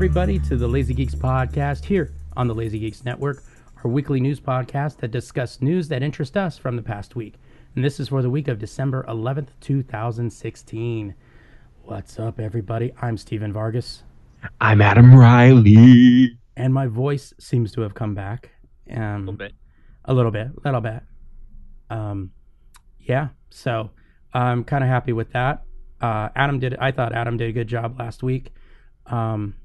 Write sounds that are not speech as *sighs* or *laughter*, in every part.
Everybody, to the Lazy Geeks podcast here on the Lazy Geeks Network, our weekly news podcast that discusses news that interest us from the past week. And this is for the week of December 11th, 2016. What's up, everybody? I'm Steven Vargas, I'm Adam Riley. and my voice seems to have come back. Um, A little bit. a little bit, little bit. Um, yeah. So I'm kind of happy with that. Uh, Adam did. I thought Adam did a good job last week, um,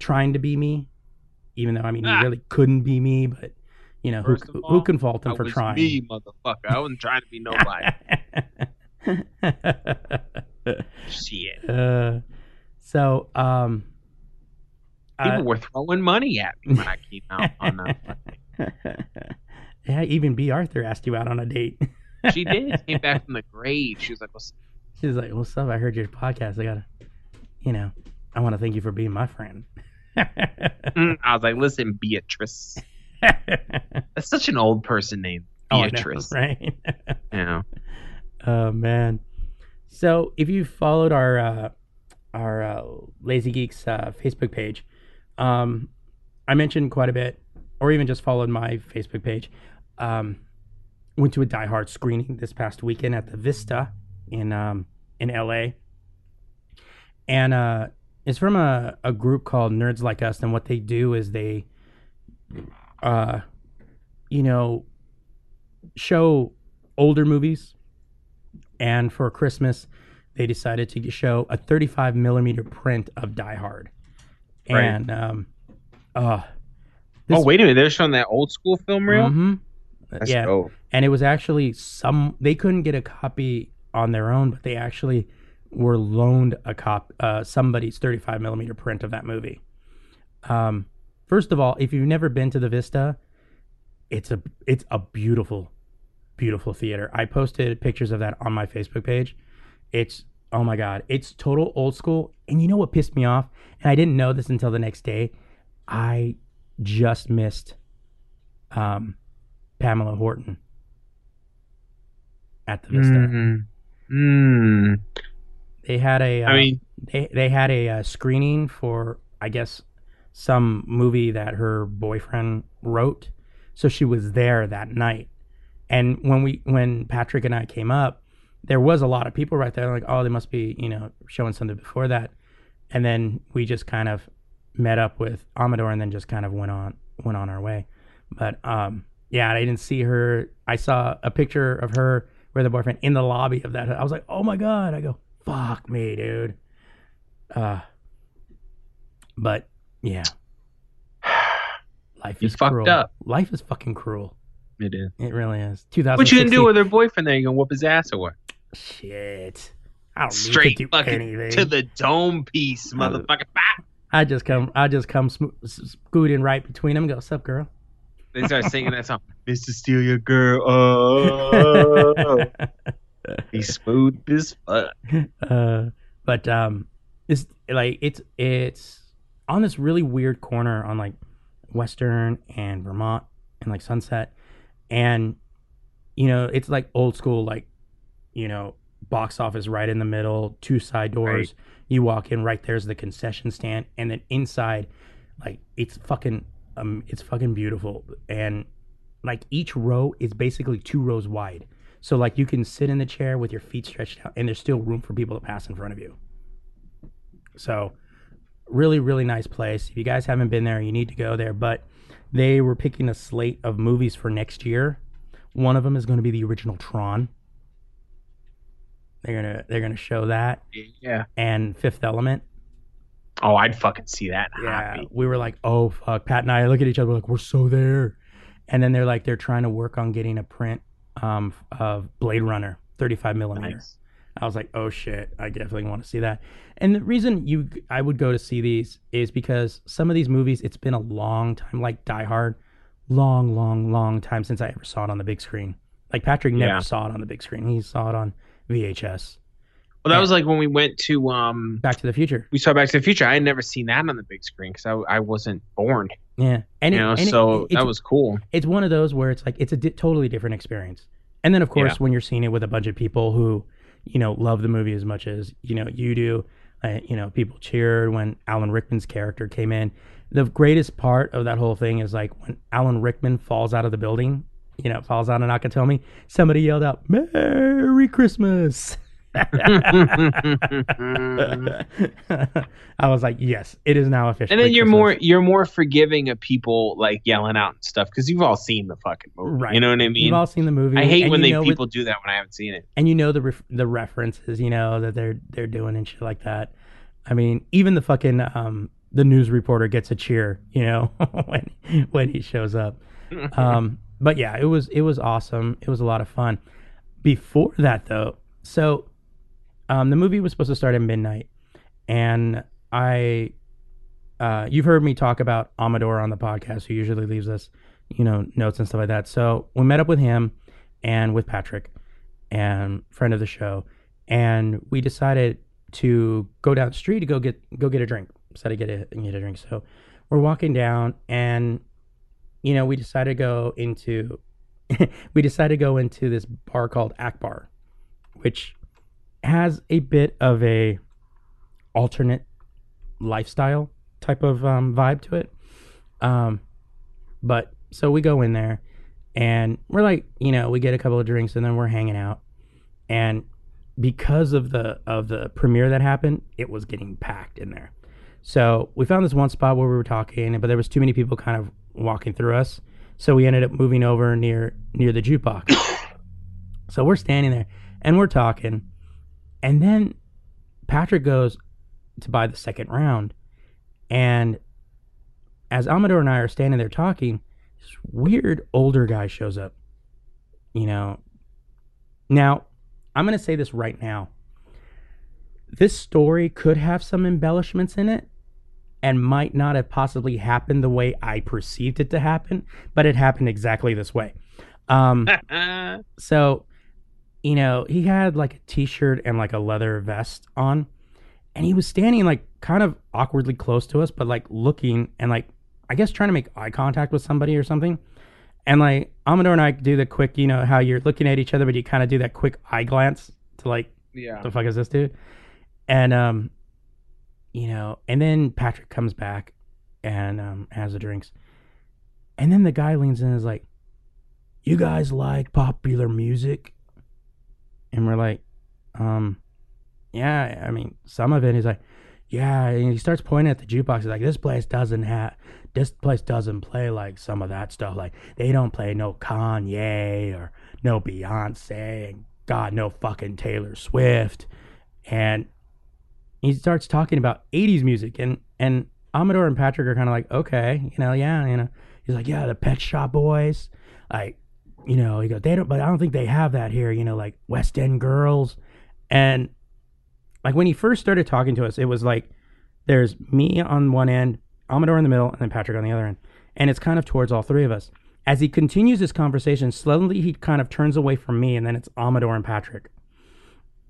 trying to be me, even though I mean Ah. he really couldn't be me. But you know who First who all, can fault him I for was trying? me, motherfucker. I wasn't trying to be nobody. *laughs* Shit. uh, so um, People uh, were throwing money at me when I came out on that. *laughs* yeah, even Bea Arthur asked you out on a date. She did. Came back from the grave. She was like, What's She's like, "What's up? I heard your podcast. I gotta, you know, I want to thank you for being my friend." Mm, I was like, Listen, Beatrice. *laughs* That's such an old person name. Oh, know, Beatrice. right? *laughs* Yeah. oh man. So if you followed our uh, our uh, Lazy Geeks uh, Facebook page, um, I mentioned quite a bit, or even just followed my Facebook page. Um, went to a Die Hard screening this past weekend at the Vista in um, in LA, and uh, it's from a, a group called Nerds Like Us, and what they do is they, uh, you know, show older movies, and for Christmas, they decided to show a 35 millimeter print of Die Hard, Right. and um, uh, oh, wait a minute. They're showing that old school film reel? mhm. Yeah, dope. and it was actually some they couldn't get a copy on their own, but they actually were loaned a cop uh, somebody's 35 millimeter print of that movie. Um, first of all, if you've never been to the Vista, it's a it's a beautiful, beautiful theater. I posted pictures of that on my Facebook page. It's oh my god, it's total old school. And you know what pissed me off? And I didn't know this until the next day. I just missed um, Pamela Horton at the Vista. Mm. Mm. They had a uh, I mean, they they had a uh, screening for I guess some movie that her boyfriend wrote. So she was there that night. And when we when Patrick and I came up, there was a lot of people right there like, "Oh, they must be, you know, showing something before that." And then we just kind of met up with Amador and then just kind of went on went on our way. But um yeah, I didn't see her. I saw a picture of her with her boyfriend in the lobby of that. I was like, "Oh my god." I go, "Fuck me, dude." Uh but yeah. Life is fucked cruel. up. Life is fucking cruel. It is. It really is. 2016. What you gonna do with her boyfriend? There, you gonna whoop his ass or what? Shit. I don't Straight to do fucking anything. to the dome piece, motherfucker. I just come, I just come sm- s- scoot in right between them. Go, what's up, girl? They start singing that song. *laughs* Mr. Steal Your Girl. Oh, *laughs* he's smooth as fuck. *laughs* uh, but um, it's like it's it's on this really weird corner on like Western and Vermont and like Sunset, and you know it's like old school like you know box office right in the middle, two side doors. You walk in, right there's the concession stand, and then inside, like it's fucking um, it's fucking beautiful, and like each row is basically two rows wide. So like you can sit in the chair with your feet stretched out, and there's still room for people to pass in front of you. So, really, really nice place. If you guys haven't been there, you need to go there. But they were picking a slate of movies for next year. One of them is going to be the original Tron. They're gonna they're gonna show that Yeah. and Fifth Element. Oh, I'd fucking see that. Yeah, heartbeat. we were like, oh fuck. Pat and I look at each other we're like, we're so there. And then they're like, they're trying to work on getting a print um, of Blade Runner, 35 millimeter. Nice. I was like, oh shit, I definitely want to see that. And the reason you I would go to see these is because some of these movies, it's been a long time, like Die Hard, long, long, long time since I ever saw it on the big screen. Like Patrick never Yeah. saw it on the big screen. He saw it on VHS. Well, that Yeah. was like when we went to um, Back to the Future. we saw Back to the Future. I had never seen that on the big screen because I, I wasn't born. Yeah, and You it- know, and so it's, that was cool. it's one of those where it's like it's a di- totally different experience. And then of course Yeah. when you're seeing it with a bunch of people who, you know, love the movie as much as you know you do, uh, you know, people cheered when Alan Rickman's character came in. The greatest part of that whole thing is like when Alan Rickman falls out of the building, you know, falls out of Nakatomi. Somebody yelled out, "Merry Christmas!" *laughs* *laughs* I was like, "Yes, it is now official." and then you're more you're more forgiving of people like yelling out and stuff because you've all seen the fucking movie. Right. You know what I mean? You've all seen the movie. I hate when they what- people do that when I haven't seen it. and you know the ref- the references, you know that they're they're doing and shit like that. I mean, even the fucking um the news reporter gets a cheer, you know, *laughs* when when he shows up. Um, *laughs* but yeah, it was it was awesome. It was a lot of fun. Before that though, so um the movie was supposed to start at midnight, and I. Uh, you've heard me talk about Amador on the podcast, who usually leaves us, you know, notes and stuff like that. So we met up with him and with Patrick, and friend of the show, and we decided to go down the street to go get go get a drink. Decided to get a get a drink. So we're walking down, and you know we decided to go into *laughs* we decided to go into this bar called Akbar, which has a bit of a alternate lifestyle type of um, vibe to it. Um, but so we go in there and we're like, you know, we get a couple of drinks and then we're hanging out. And because of the of the premiere that happened, it was getting packed in there. So we found this one spot where we were talking, but there was too many people kind of walking through us. So we ended up moving over near near the jukebox. *coughs* so we're standing there and we're talking, and then Patrick goes to buy the second round, and as Amador and I are standing there talking, this weird older guy shows up. You know, now I'm going to say this right now. This story could have some embellishments in it and might not have possibly happened the way I perceived it to happen, but it happened exactly this way. Um, *laughs* so, you know, he had like a t shirt and like a leather vest on, and he was standing like kind of awkwardly close to us, but like looking and like, I guess trying to make eye contact with somebody or something. And like, Amador and I do the quick, you know, how you're looking at each other, but you kind of do that quick eye glance to like, yeah. the fuck is this dude? And um, you know, and then Patrick comes back and um has the drinks. And then the guy leans in and is like, You guys like popular music? And we're like, um, yeah, I mean, some of it. He's like, yeah, and he starts pointing at the jukebox. He's like, this place doesn't have, this place doesn't play like some of that stuff. Like, they don't play no Kanye or no Beyonce and God, no fucking Taylor Swift. And he starts talking about 80s music. And, and Amador and Patrick are kind of like, okay, you know, yeah, you know. He's like, yeah, the Pet Shop Boys, like you know, he goes, they don't, but I don't think they have that here, you know, like West End girls. And like when he first started talking to us, it was like there's me on one end, Amador in the middle, and then Patrick on the other end. And it's kind of towards all three of us. As he continues this conversation, slowly he kind of turns away from me, and then it's Amador and Patrick.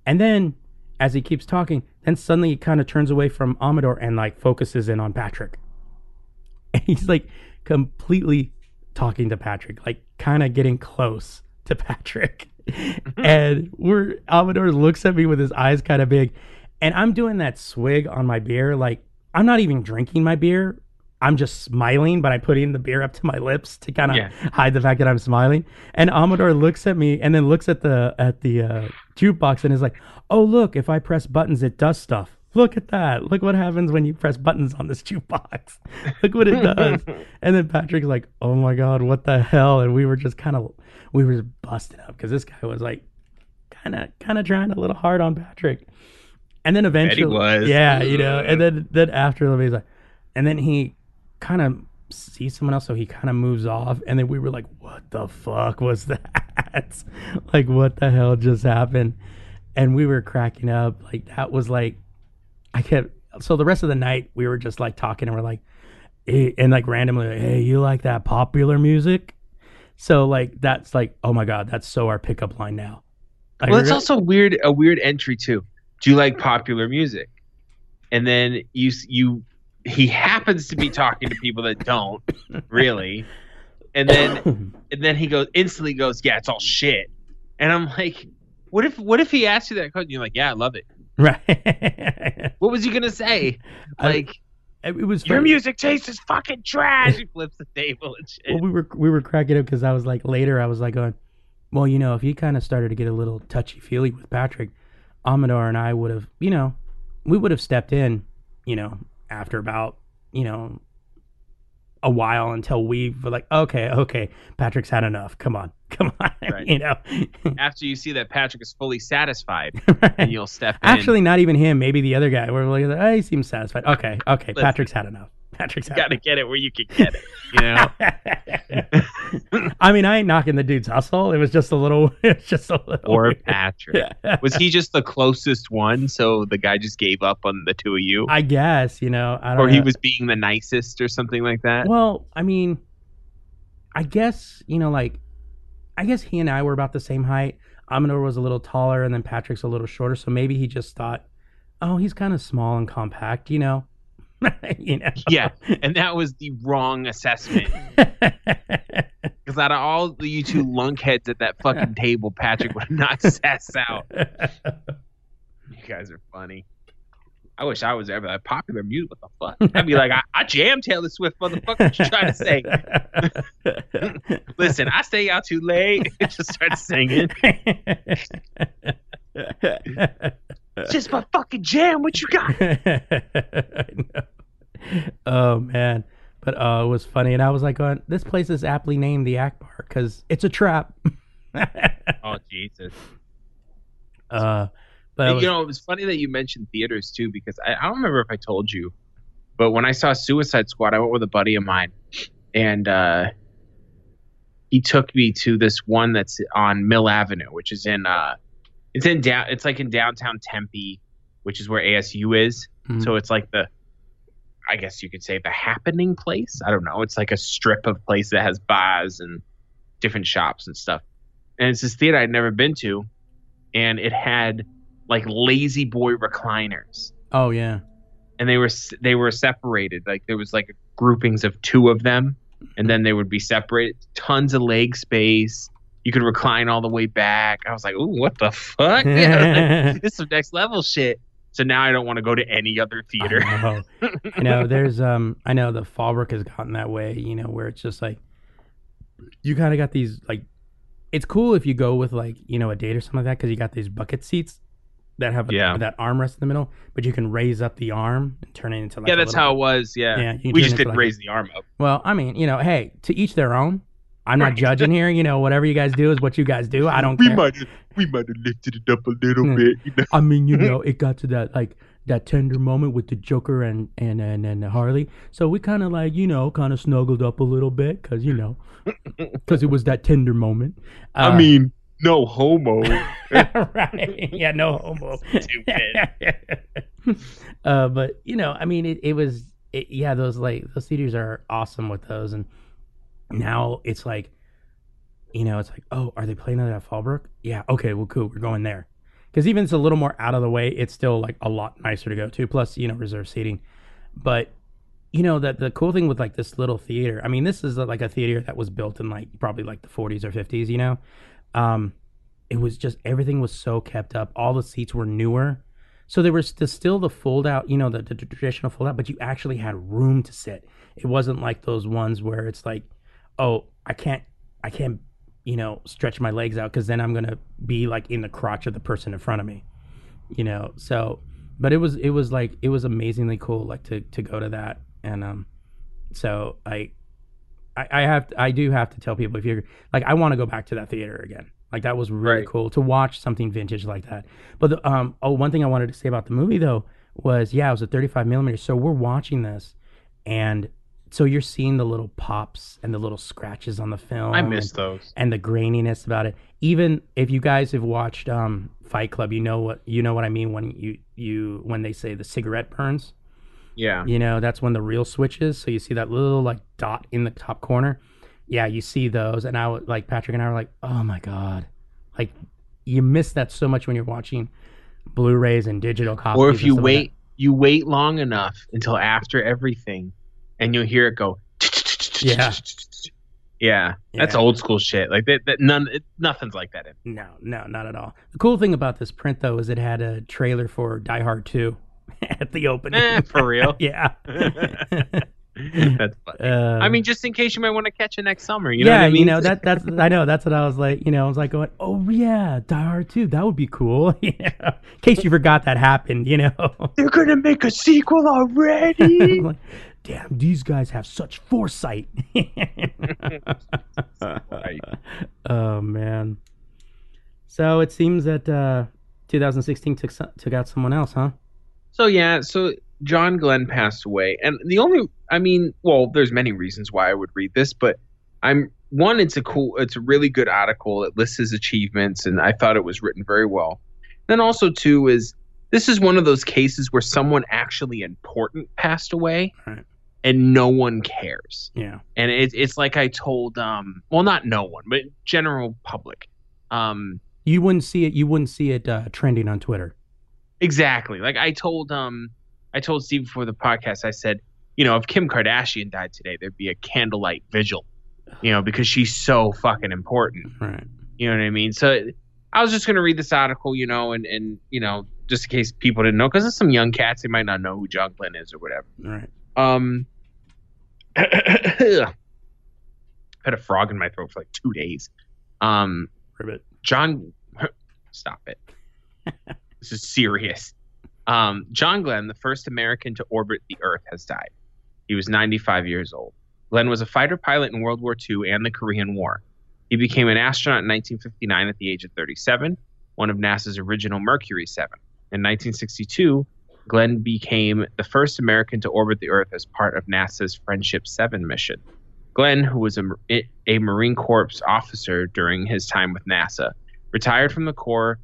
And then as he keeps talking, then suddenly he kind of turns away from Amador and like focuses in on Patrick. *laughs* And he's like completely talking to Patrick, like kind of getting close to *laughs* Patrick. and we're Amador looks at me with his eyes kind of big, and I'm doing that swig on my beer. Like I'm not even drinking my beer. I'm just smiling, but I'm putting the beer up to my lips to kind of Yeah. hide the fact that I'm smiling. And Amador looks at me and then looks at the at the uh, jukebox and is like, "Oh look, if I press buttons, it does stuff. Look at that. Look what happens when you press buttons on this *laughs* jukebox. look what it does." and then Patrick's like, "Oh my god, what the hell?" And we were just kind of we were just busting up because this guy was like, kind of kind of trying a little hard on Patrick. And then eventually, yeah, you know. And then then after he's like, and then he kind of sees someone else, so he kind of moves off. And then we were like, "What the fuck was *laughs* that? like, what the hell just happened?" And we were cracking up. Like that was like, I kept. So the rest of the night, we were just like talking, and we're like, eh, and like randomly, like, "Hey, you like that popular music?" So like that's like, oh my god, that's so our pickup line now. Like, Well, it's also weird. A weird entry too. Do you like popular music? And then you you he happens to be talking to people that don't really, and then *coughs* and then he goes instantly goes, yeah, it's all shit. And I'm like, what if what if he asked you that question? You're like, yeah, I love it. *laughs* right. What was he gonna say? I- Like, it was your funny. music taste is fucking trash. He flips the table and shit. Well, we were we were cracking up because I was like later I was like going, well, you know, if he kind of started to get a little touchy feely with Patrick, Amador and I would have, you know, we would have stepped in, you know, after about, you know, a while until we were like, okay, okay, Patrick's had enough. Come on, *laughs* come on, Right. you know. *laughs* After you see that Patrick is fully satisfied, *laughs* and you'll step in. Actually, not even him. Maybe the other guy. We're like, oh, he seems satisfied. Okay, okay, Listen. Patrick's had enough. Patrick's you gotta get it where you can get it. You know. *laughs* *laughs* I mean, I ain't knocking the dude's hustle. It was just a little. *laughs* It's just a little. or weird. Patrick. Was he just the closest one, so the guy just gave up on the two of you, I guess you know. I don't or he know. was being the nicest, or something like that? Well, I mean, I guess you know, like, I guess he and I were about the same height. Amador was a little taller, and then Patrick's a little shorter. So maybe he just thought, oh, he's kind of small and compact, you know. *laughs* you know. Yeah, and that was the wrong assessment. *laughs* Because out of all the you two lunkheads at that fucking table, Patrick would not *laughs* sass out. You guys are funny. I wish I was ever that popular music. What the fuck? I'd be like, I, I jam Taylor Swift, motherfucker. What you trying to say? Listen, I stay out too late. And just start singing. It's *laughs* just my fucking jam. What you got? *laughs* I know. Oh man, but uh, it was funny, and I was like, going, "This place is aptly named the Akbar because it's a trap." *laughs* Oh Jesus! uh, but I was- you know, it was funny that you mentioned theaters too, because I, I don't remember if I told you, but when I saw Suicide Squad, I went with a buddy of mine, and uh, he took me to this one that's on Mill Avenue, which is in uh, it's in down, it's like in downtown Tempe, which is where ASU is. Mhm. So it's like the, I guess you could say the happening place. I don't know. It's like a strip of place that has bars and different shops and stuff. And it's this theater I'd never been to, and it had like lazy boy recliners, oh yeah, and they were they were separated. Like there was like groupings of two of them, and then they would be separate. Tons of leg space. You could recline all the way back. I was like, "Ooh, what the fuck? *laughs* Yeah, like, *laughs* this is some next level shit." So now I don't want to go to any other theater. I know. *laughs* I know. There's um. I know the Fallbrook has gotten that way. You know, where it's just like you kind of got these like. It's cool if you go with like you know a date or something like that because you got these bucket seats that have a, Yeah. that armrest in the middle, but you can raise up the arm and turn it into like yeah, that's little- how it was. Yeah, Yeah, we just didn't like raise the arm up. Well, I mean, you know, hey, to each their own. I'm not judging here. You know, whatever you guys do is what you guys do. I don't We care. might have, we might have lifted it up a little Hmm. bit. You know? I mean, you know, it got to that like that tender moment with the Joker and and and, and Harley. So we kind of like you know kind of snuggled up a little bit because you know *laughs* because it was that tender moment. I Uh, mean, no homo. *laughs* right? Yeah, no homo. *laughs* Stupid. uh, but you know, I mean, it, it was it, yeah. Those like those theaters are awesome with those, and now it's like, you know, it's like, oh, are they playing that at Fallbrook? Yeah, okay, well, cool, we're going there. Because even it's a little more out of the way, it's still like a lot nicer to go to. Plus, you know, reserved seating. But you know that the cool thing with like this little theater. I mean, this is like a theater that was built in like probably like the 40s or 50s. You know, um, it was just everything was so kept up. All the seats were newer, so there was still the fold out. You know, the, the traditional fold out, but you actually had room to sit. It wasn't like those ones where it's like, oh, I can't, I can't, you know, stretch my legs out because then I'm gonna be like in the crotch of the person in front of me. You know, so but it was it was like it was amazingly cool like to to go to that and um so I I, I have I do have to tell people if you're like I want to go back to that theater again. Like that was really Right. cool to watch something vintage like that. But the, um oh one thing I wanted to say about the movie though was yeah it was a 35 millimeter. So we're watching this and so you're seeing the little pops and the little scratches on the film. I and- miss those. and the graininess about it. Even if you guys have watched um, Fight Club, you know what you know what I mean when you you when they say the cigarette burns. Yeah. You know that's when the real switch is. So you see that little like dot in the top corner. Yeah, you see those, and I was like Patrick and I were like, oh my god, like you miss that so much when you're watching Blu-rays and digital copies. Or if you stuff like wait, you wait long enough until after everything, and you'll hear it go. Yeah. Yeah, that's Yeah. old school shit. Like that. that none. It, nothing's like that. In. no, no, not at all. The cool thing about this print though is it had a trailer for Die Hard 2 *laughs* at the opening. Eh, for real. *laughs* yeah. *laughs* That's funny. Uh, I mean, just in case you might want to catch it next summer. You yeah, know what I mean? you know that that's I know that's what I was like. You know, I was like going, oh yeah, Die Hard two, that would be cool. yeah, in case you forgot that happened. You know, they're gonna make a sequel already. Like, damn, these guys have such foresight. Right. *laughs* Oh man. So it seems that uh, 2016 took took out someone else, huh? So yeah, so John Glenn passed away, and the only, I mean, well, there's many reasons why I would read this, but I'm one, it's a cool, it's a really good article. It lists his achievements, and I thought it was written very well. Then also two is this is one of those cases where someone actually important passed away, Right. And no one cares. Yeah. And it, it's like I told, um, well, not no one, but general public. Um, You wouldn't see it. You wouldn't see it uh, trending on Twitter. Exactly. Like I told um I told Steve before the podcast, I said, you know, if Kim Kardashian died today, there'd be a candlelight vigil. You know, because she's so fucking important. Right. You know what I mean? So I was just gonna read this article, you know, and and you know, just in case people didn't know, because there's some young cats they might not know who John Glenn is or whatever. Right. Um, *coughs* I've had a frog in my throat for like two days. Um, Ribbit. John, *laughs* stop it. *laughs* this is serious. Um, John Glenn, the first American to orbit the Earth, has died. He was 95 years old. Glenn was a fighter pilot in World War II and the Korean War. He became an astronaut in 1959 at the age of 37, one of NASA's original Mercury 7. In 1962, Glenn became the first American to orbit the Earth as part of NASA's Friendship 7 mission. Glenn, who was a, a Marine Corps officer during his time with NASA, retired from the Corps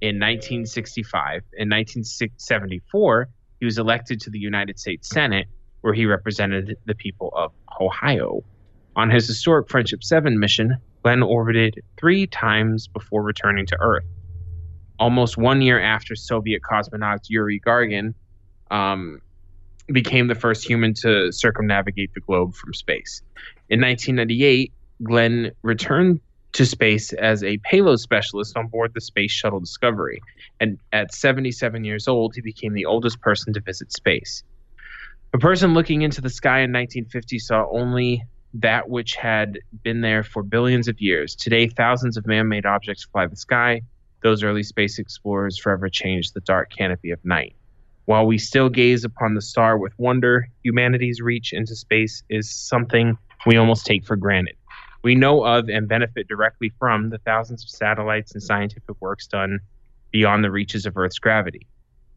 in 1965. In 1974, he was elected to the United States Senate, where he represented the people of Ohio. On his historic Friendship 7 mission, Glenn orbited three times before returning to Earth. Almost one year after Soviet cosmonaut Yuri Gagarin um, became the first human to circumnavigate the globe from space. In 1998, Glenn returned to space as a payload specialist on board the Space Shuttle Discovery. And at 77 years old, he became the oldest person to visit space. A person looking into the sky in 1950 saw only that which had been there for billions of years. Today, thousands of man made objects fly the sky. Those early space explorers forever changed the dark canopy of night. While we still gaze upon the star with wonder, humanity's reach into space is something we almost take for granted. We know of and benefit directly from the thousands of satellites and scientific works done beyond the reaches of Earth's gravity.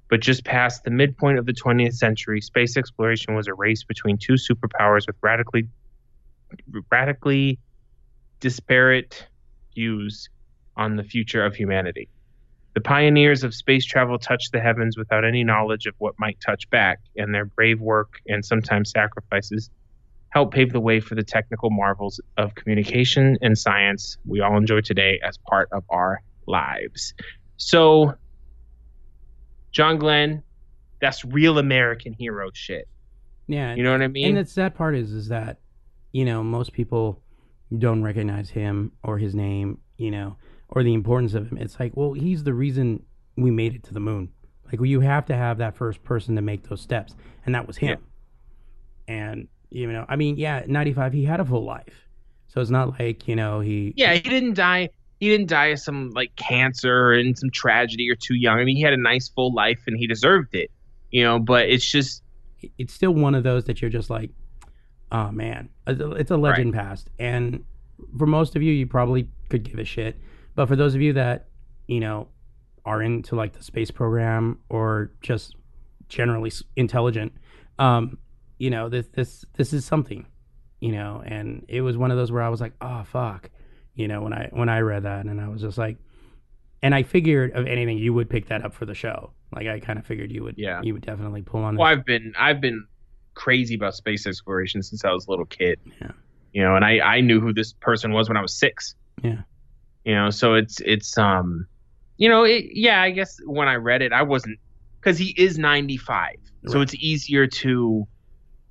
But just past the midpoint of the 20th century, space exploration was a race between two superpowers with radically radically disparate views on the future of humanity. The pioneers of space travel touched the heavens without any knowledge of what might touch back, and their brave work and sometimes sacrifices helped pave the way for the technical marvels of communication and science we all enjoy today as part of our lives. So, John Glenn, that's real American hero shit. Yeah, You know what I mean? and the sad part is, is that you know most people don't recognize him or his name, you know, or the importance of him. It's like, well, he's the reason we made it to the moon. Like, you have to have that first person to make those steps, and that was him. And you know, I mean, yeah, ninety five, he had a full life, so it's not like you know he. yeah, he didn't die. He didn't die of some like cancer and some tragedy or too young. I mean, he had a nice full life and he deserved it, you know. But it's just it's still one of those that you're just like, oh man, it's a legend past. And for most of you, you probably could give a shit. But for those of you that, you know, are into like the space program or just generally intelligent, um, you know, this this this is something, you know. And it was one of those where I was like, oh fuck, you know, when I when I read that, and I was just like, and I figured of anything you would pick that up for the show. Like I kind of figured you would, Yeah. you would definitely pull on. well, this. I've been I've been crazy about space exploration since I was a little kid. Yeah. You know, and I I knew who this person was when I was six. Yeah. You know, so it's it's um, you know, it, yeah. I guess when I read it, I wasn't because he is ninety five, so it's easier to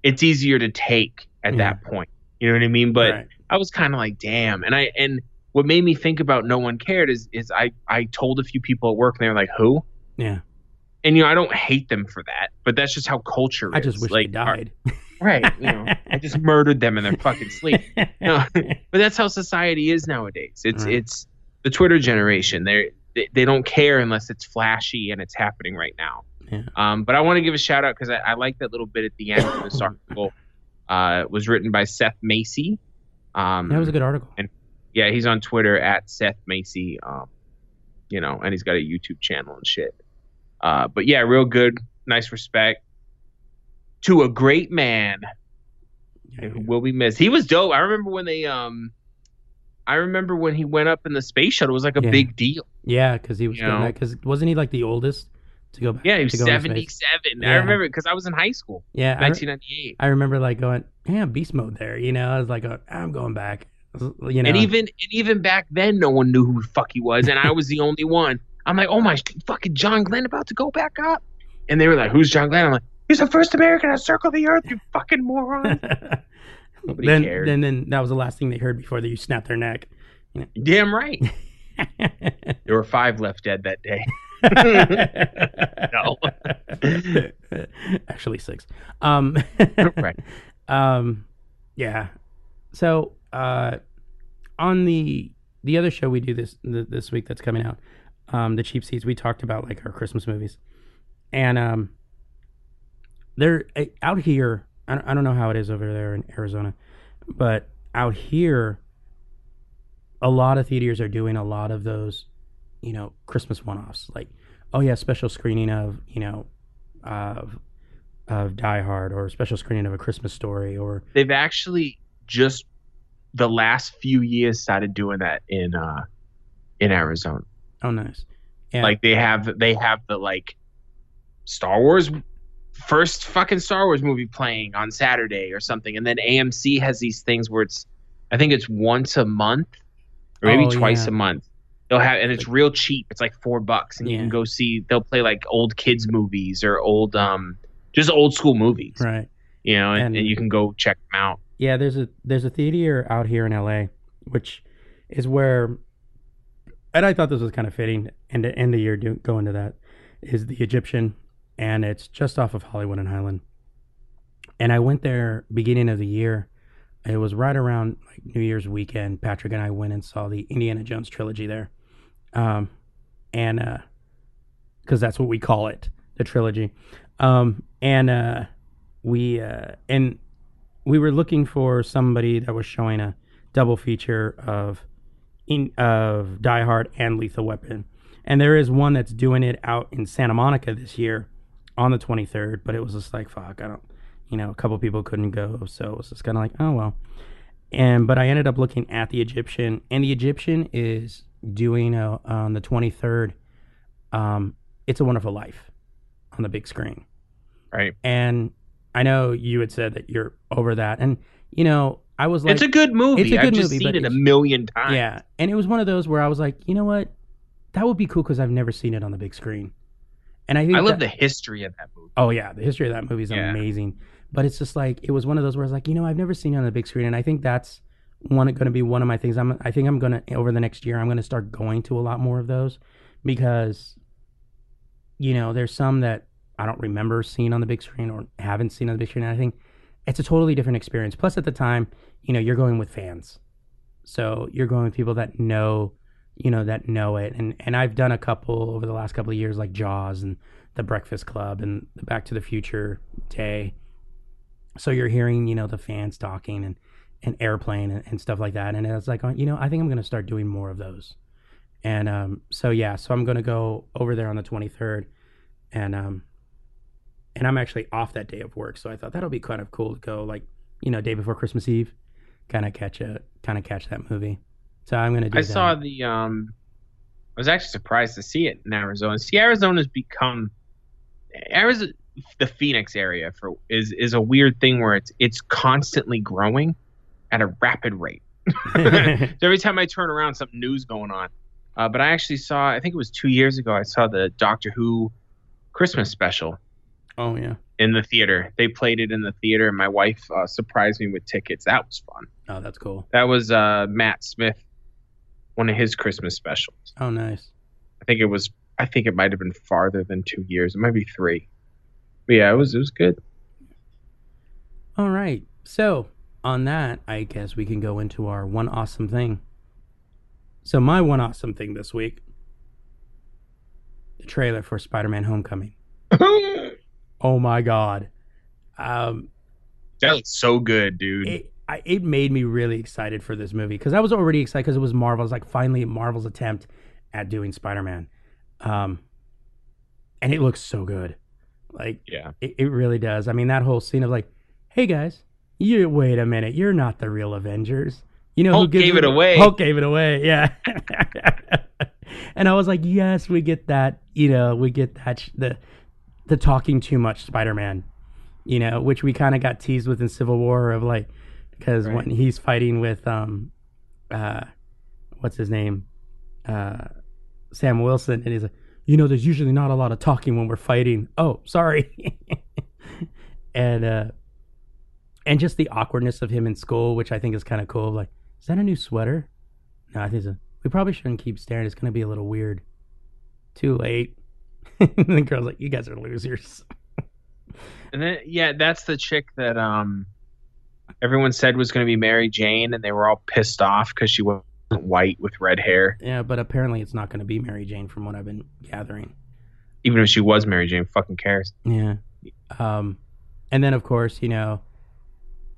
it's easier to take at Yeah. that point. You know what I mean? But Right. I was kind of like, damn. And I and what made me think about no one cared is is I I told a few people at work and they were like, who? Yeah. And you know, I don't hate them for that, but that's just how culture I is. just wish like, they died. *laughs* Right. You know, I just *laughs* murdered them in their fucking sleep. No, *laughs* but that's how society is nowadays. It's Right. it's the Twitter generation. They're, they they don't care unless it's flashy and it's happening right now. Yeah. Um, but I want to give a shout out because I, I like that little bit at the end of this *coughs* article. Uh, it was written by Seth Macy. Um, that was a good article. yeah, he's on Twitter at Seth Macy. Um, you know, and he's got a YouTube channel and shit. Uh, but yeah, real good, nice respect to a great man who will be missed. He was dope. I remember when they um, I remember when he went up in the space shuttle. It was like a Yeah. big deal. Yeah, because he was You that. Because wasn't he like the oldest to go back? Yeah, he was to go into space? seventy seven. I remember because I was in high school, Yeah, I, nineteen ninety eight. I remember like going, damn, beast mode there. You know, I was like, oh, I'm going back. You know, And even and even back then, no one knew who the fuck he was, and I was the only one. I'm like, oh my fucking John Glenn about to go back up, and they were like, who's John Glenn? I'm like, he's the first American to circle the earth, you fucking moron. *laughs* Nobody then, cared. then, then that was the last thing they heard before you snapped their neck. Damn right. *laughs* There were five left dead that day. *laughs* No. Actually, six. Um, Right. Um, yeah. So, uh, on the the other show we do this th- this week that's coming out, um, the cheap seats, we talked about like our Christmas movies, and um, they're out here. I don't, I don't know how it is over there in Arizona, but out here, a lot of theaters are doing a lot of those, you know, Christmas one-offs. Like, oh yeah, special screening of you know, of of Die Hard or special screening of a Christmas Story or They've actually just the last few years started doing that in uh in Arizona. oh nice, yeah, Like they have they have the like Star Wars first fucking Star Wars movie playing on Saturday or something, and then AMC has these things where it's I think it's once a month or maybe Oh, twice yeah. a month. They'll have and it's real cheap. It's like four bucks, and you can go see. They'll play like old kids movies or old um just old school movies, right. you know, and, And- and you can go check them out. Yeah, there's a there's a theater out here in LA, which is where, and I thought this was kind of fitting. End to end the year do, go into that is the Egyptian, and it's just off of Hollywood and Highland. And I went there beginning of the year. It was right around like New Year's weekend. Patrick and I went and saw the Indiana Jones trilogy there, um, and uh, because that's what we call it, the trilogy. Um, and uh, we uh, and we were looking for somebody that was showing a double feature of in of Die Hard and Lethal Weapon, and there is one that's doing it out in Santa Monica this year, on the 23rd, but it was just like fuck, I don't, you know, a couple people couldn't go, so it was just kind of like oh well. And but I ended up looking at the Egyptian, and the Egyptian is doing a, on the 23rd. Um, it's a Wonderful Life on the big screen, Right. and I know you had said that you're over that, and you know I was like, it's a good movie. it's a I've good just movie, seen it a million times. yeah, and it was one of those where I was like, you know what, that would be cool because I've never seen it on the big screen, and I think I love that- the history of that movie. Oh yeah, the history of that movie is Yeah. amazing. But it's just like it was one of those where I was like, you know, I've never seen it on the big screen, and I think that's one going to be one of my things. I'm I think I'm gonna over the next year I'm gonna start going to a lot more of those because you know there's some that I don't remember seeing on the big screen or haven't seen on the big screen. And I think it's a totally different experience. Plus, at the time, you know, you're going with fans, so you're going with people that know, you know, that know it. And and I've done a couple over the last couple of years, like Jaws and the Breakfast Club and the Back to the Future Day. So you're hearing, you know, the fans talking and and airplane and, and stuff like that. And it's like, you know, I think I'm going to start doing more of those. And um, so yeah, so I'm going to go over there on the 23rd, and um, and I'm actually off that day of work. So I thought that'll be kind of cool to go, like, you know, day before Christmas Eve, kind of catch a kind of catch that movie. So I'm going to do. That. I that. saw the um I was actually surprised to see it in Arizona. See Arizona's become Arizona the Phoenix area for is is a weird thing where it's it's constantly growing at a rapid rate. *laughs* *laughs* so every time I turn around something new's going on. Uh, but I actually saw I think it was 2 years ago I saw the Doctor Who Christmas special oh yeah. in the theater. They played it in the theater and my wife uh, surprised me with tickets. That was fun. Oh, that's cool. That was uh, Matt Smith one of his Christmas specials. Oh, nice. I think it was. I think it might have been farther than two years. It might be three. But yeah, it was. It was good. All right. So, on that, I guess we can go into our one awesome thing. So, my one awesome thing this week the trailer for Spider Man Homecoming. *laughs* Oh my God. Um, that was so good, dude. it, I, it made me really excited for this movie because I was already excited because it was Marvel's, like, finally Marvel's attempt at doing Spider Man. Um, and it looks so good. Like, yeah. It, it really does. I mean, that whole scene of like, hey guys, you wait a minute, you're not the real Avengers. You know who Hulk gives gave it away. Hulk gave it away. Yeah. *laughs* and I was like, yes, we get that. You know, we get that sh- the the talking too much Spider-Man. You know, which we kind of got teased with in Civil War of like, because Right. when he's fighting with um, uh, what's his name, uh, Sam Wilson, and he's like, you know, there's usually not a lot of talking when we're fighting. Oh, sorry. *laughs* and uh and just the awkwardness of him in school, which I think is kind of cool. Like, is that a new sweater? No, I think so. We probably shouldn't keep staring. It's gonna be a little weird. Too late. *laughs* and the girl's like, "You guys are losers." And then yeah, that's the chick that um everyone said was going to be Mary Jane, and they were all pissed off because she wasn't white with red hair. Yeah, but apparently it's not gonna be Mary Jane, from what I've been gathering. Even if she was Mary Jane, fucking cares. Yeah. Um, and then of course, you know,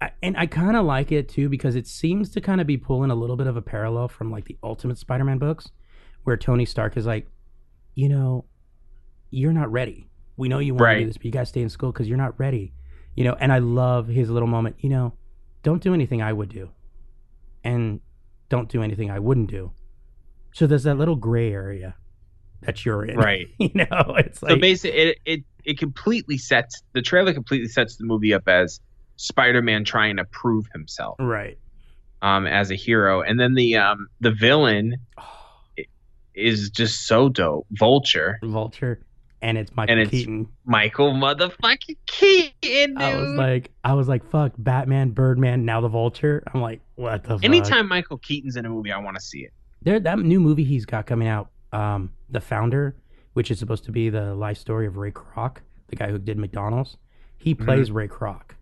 I, and I kind of like it too because it seems to kind of be pulling a little bit of a parallel from like the Ultimate Spider-Man books, where Tony Stark is like, you know, you're not ready. We know you want to do this, but you got to stay in school because you're not ready. You know, and I love his little moment. You know, don't do anything I would do, and don't do anything I wouldn't do. So there's that little gray area that you're in, Right. *laughs* you know, it's like so basically, it, it it completely sets the trailer completely sets the movie up as Spider-Man trying to prove himself right. um, as a hero, and then the um, the villain *sighs* is just so dope. Vulture, Vulture, and it's Michael And it's- Keaton. Michael motherfucking Keaton. I was like, I was like, fuck, Batman, Birdman, now the Vulture. I'm like, what the fuck? anytime Michael Keaton's in a movie, I want to see it. there, that new movie he's got coming out, um, The Founder, which is supposed to be the life story of Ray Kroc, the guy who did McDonald's. He plays Ray Kroc,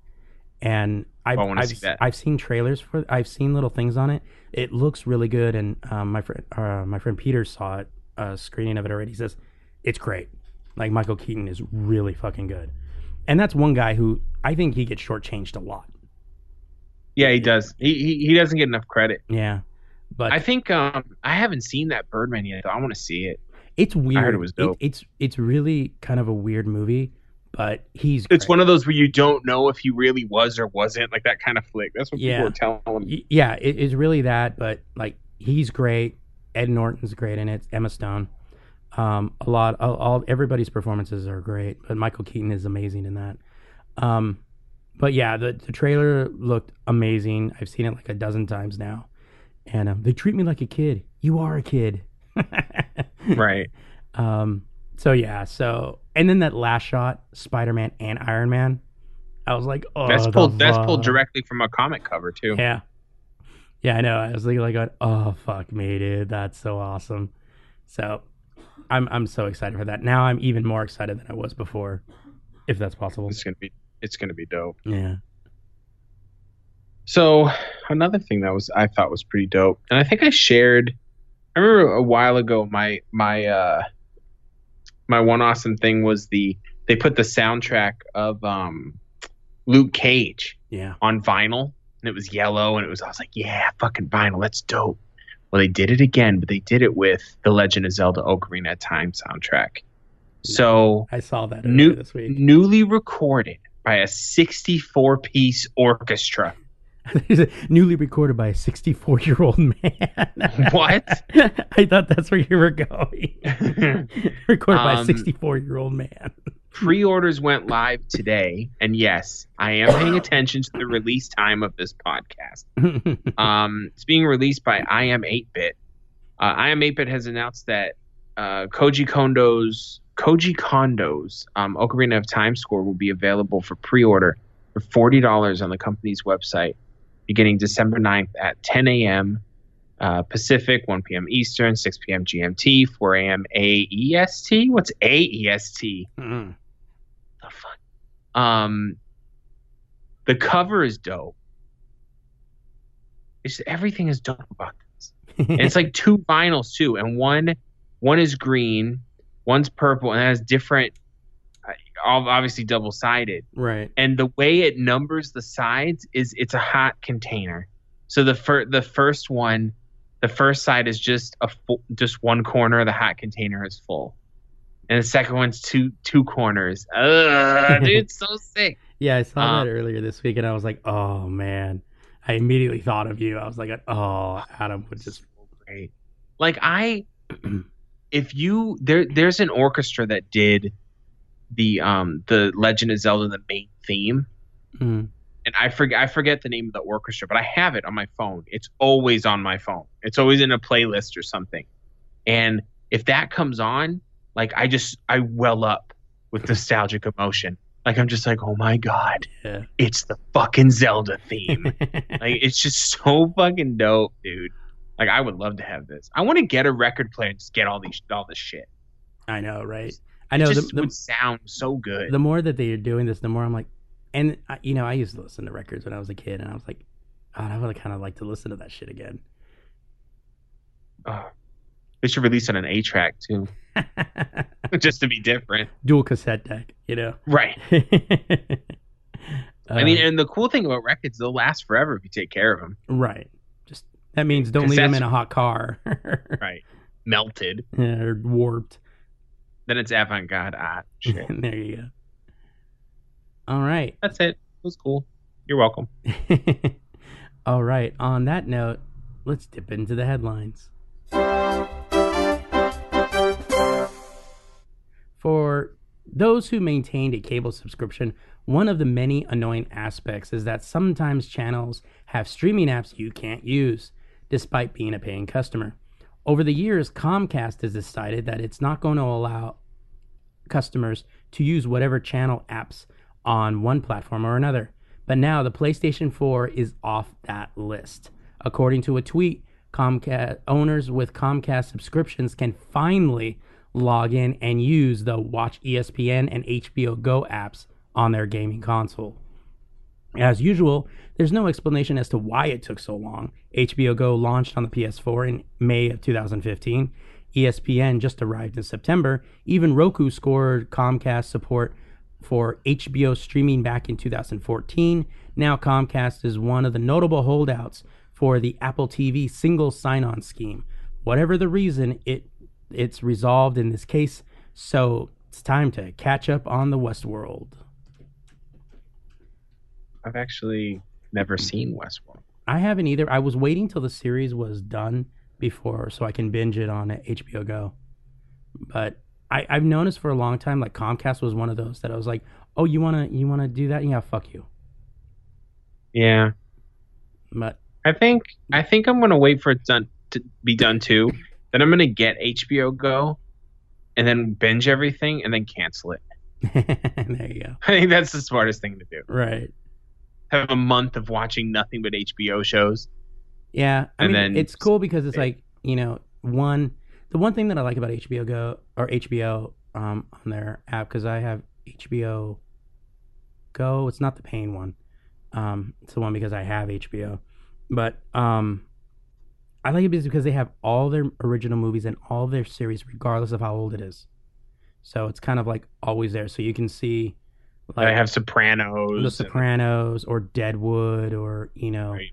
and I've, Mm-hmm. I wanna I've, see that. I've seen trailers for, I've seen little things on it. It looks really good, and um, my friend, uh, my friend Peter saw it, a screening of it already. He says it's great. Like Michael Keaton is really fucking good, and that's one guy who I think he gets shortchanged a lot. Yeah, he does. He he, he doesn't get enough credit. Yeah, but I think um I haven't seen that Birdman yet. Though. I want to see it. It's weird. it was dope. it's it's really kind of a weird movie, but he's It's great. one of those where you don't know if he really was or wasn't like that kind of flick. That's what Yeah. people are telling me. Yeah, it's really that, but like he's great. Ed Norton's great in it. Emma Stone. Um, a lot, all, all everybody's performances are great, but Michael Keaton is amazing in that. Um, but yeah, the the trailer looked amazing. I've seen it like a dozen times now, and um, they treat me like a kid. You are a kid. *laughs* Right. Um, so yeah, so and then that last shot, Spider Man and Iron Man, I was like, oh, That's pulled that's pulled directly from a comic cover too. Yeah. Yeah, I know. I was thinking like, oh fuck me, dude, that's so awesome. So, I'm I'm so excited for that. Now I'm even more excited than I was before, if that's possible. It's gonna be it's gonna be dope. Yeah. So another thing that was I thought was pretty dope, and I think I shared. I remember a while ago my my uh my one awesome thing was the they put the soundtrack of um Luke Cage Yeah. on vinyl and it was yellow and it was I was like yeah fucking vinyl that's dope. Well they did it again, but they did it with the Legend of Zelda Ocarina of Time soundtrack. So I saw that New- this week. newly recorded by a 64 piece orchestra. *laughs* Newly recorded by a 64 year old man. *laughs* What? *laughs* I thought that's where you were going. recorded by a Um, 64 year old man. pre-orders went live today and yes i am paying attention to the release time of this podcast um, it's being released by i am 8-bit uh, i am 8-bit has announced that uh, koji kondo's koji kondo's um, ocarina of time score will be available for pre-order for $40 on the company's website beginning december 9th at 10 a.m uh, Pacific, 1 p.m. Eastern, 6 p.m. GMT, 4 a.m. AEST. What's AEST? Mm. the fuck? Um, the cover is dope. It's everything is dope about this. And it's like *laughs* two vinyls too, and one one is green, one's purple, and it has different, obviously double sided. right. And the way it numbers the sides is it's a heart container. So the fir- the first one, the first side is just a full, just one corner of the heart container is full, and the second one's two two corners. Ugh, dude, so *laughs* sick. Yeah, I saw Um, that earlier this week, and I was like, "Oh man!" I immediately thought of you. I was like, "Oh, Adam would just." great. Like I, *clears throat* if you there, there's an orchestra that did the um the Legend of Zelda the main theme, Mm. and I forget I forget the name of the orchestra, but I have it on my phone. It's always on my phone. It's always in a playlist or something. And if that comes on, like I just I well up with nostalgic emotion. Like I'm just like, oh my god, Yeah. it's the fucking Zelda theme. *laughs* like it's just so fucking dope, dude. Like I would love to have this. I want to get a record player and just get all these all this shit. I know, right? I know. it The, just the, would sound so good. the more that they are doing this, the more I'm like, and I- you know, I used to listen to records when I was a kid, and I was like, oh, I would kind of like to listen to that shit again. Oh, they should release it on an eight track too, *laughs* just to be different. Dual cassette deck, you know. Right. *laughs* I mean, Uh, and the cool thing about records, they'll last forever if you take care of them. right. Just that means don't leave them in a hot car Right. Melted. *laughs* or warped. Then it's avant garde art. *laughs* There you go. All right. That's it. It was cool. You're welcome. *laughs* All right. On that note, let's dip into the headlines. For those who maintained a cable subscription, one of the many annoying aspects is that sometimes channels have streaming apps you can't use, despite being a paying customer. Over the years, Comcast has decided that it's not going to allow customers to use whatever channel apps on one platform or another. But now the PlayStation 4 is off that list. According to a tweet, Comcast owners with Comcast subscriptions can finally log in and use the Watch ESPN and HBO Go apps on their gaming console. As usual, there's no explanation as to why it took so long. HBO Go launched on the PS4 in May of 2015. ESPN just arrived in September. Even Roku scored Comcast support for HBO streaming back in 2014. Now Comcast is one of the notable holdouts for the Apple TV single sign-on scheme. Whatever the reason, it it's resolved in this case. So It's time to catch up on the Westworld. I've actually never seen Westworld. I haven't either. I was waiting till the series was done before so I can binge it on HBO Go. But I, I've noticed for a long time, like Comcast was one of those that I was like, "Oh, you wanna you wanna do that? Yeah, fuck you." Yeah, But I think I think I'm gonna wait for it done to be done too. Then I'm gonna get HBO Go, and then binge everything, and then cancel it. *laughs* there you go. I think that's the smartest thing to do. Right. Have a month of watching nothing but HBO shows. Yeah, I And mean, then- it's cool because it's like you know, one the one thing that I like about HBO Go or HBO um, on their app because I have HBO Go. It's not the paying one. Um, it's the one because I have HBO. But um, I like it because they have all their original movies and all their series, regardless of how old it is. So it's kind of like always there, so you can see. Like, I have Sopranos. The and- Sopranos or Deadwood or you know Right.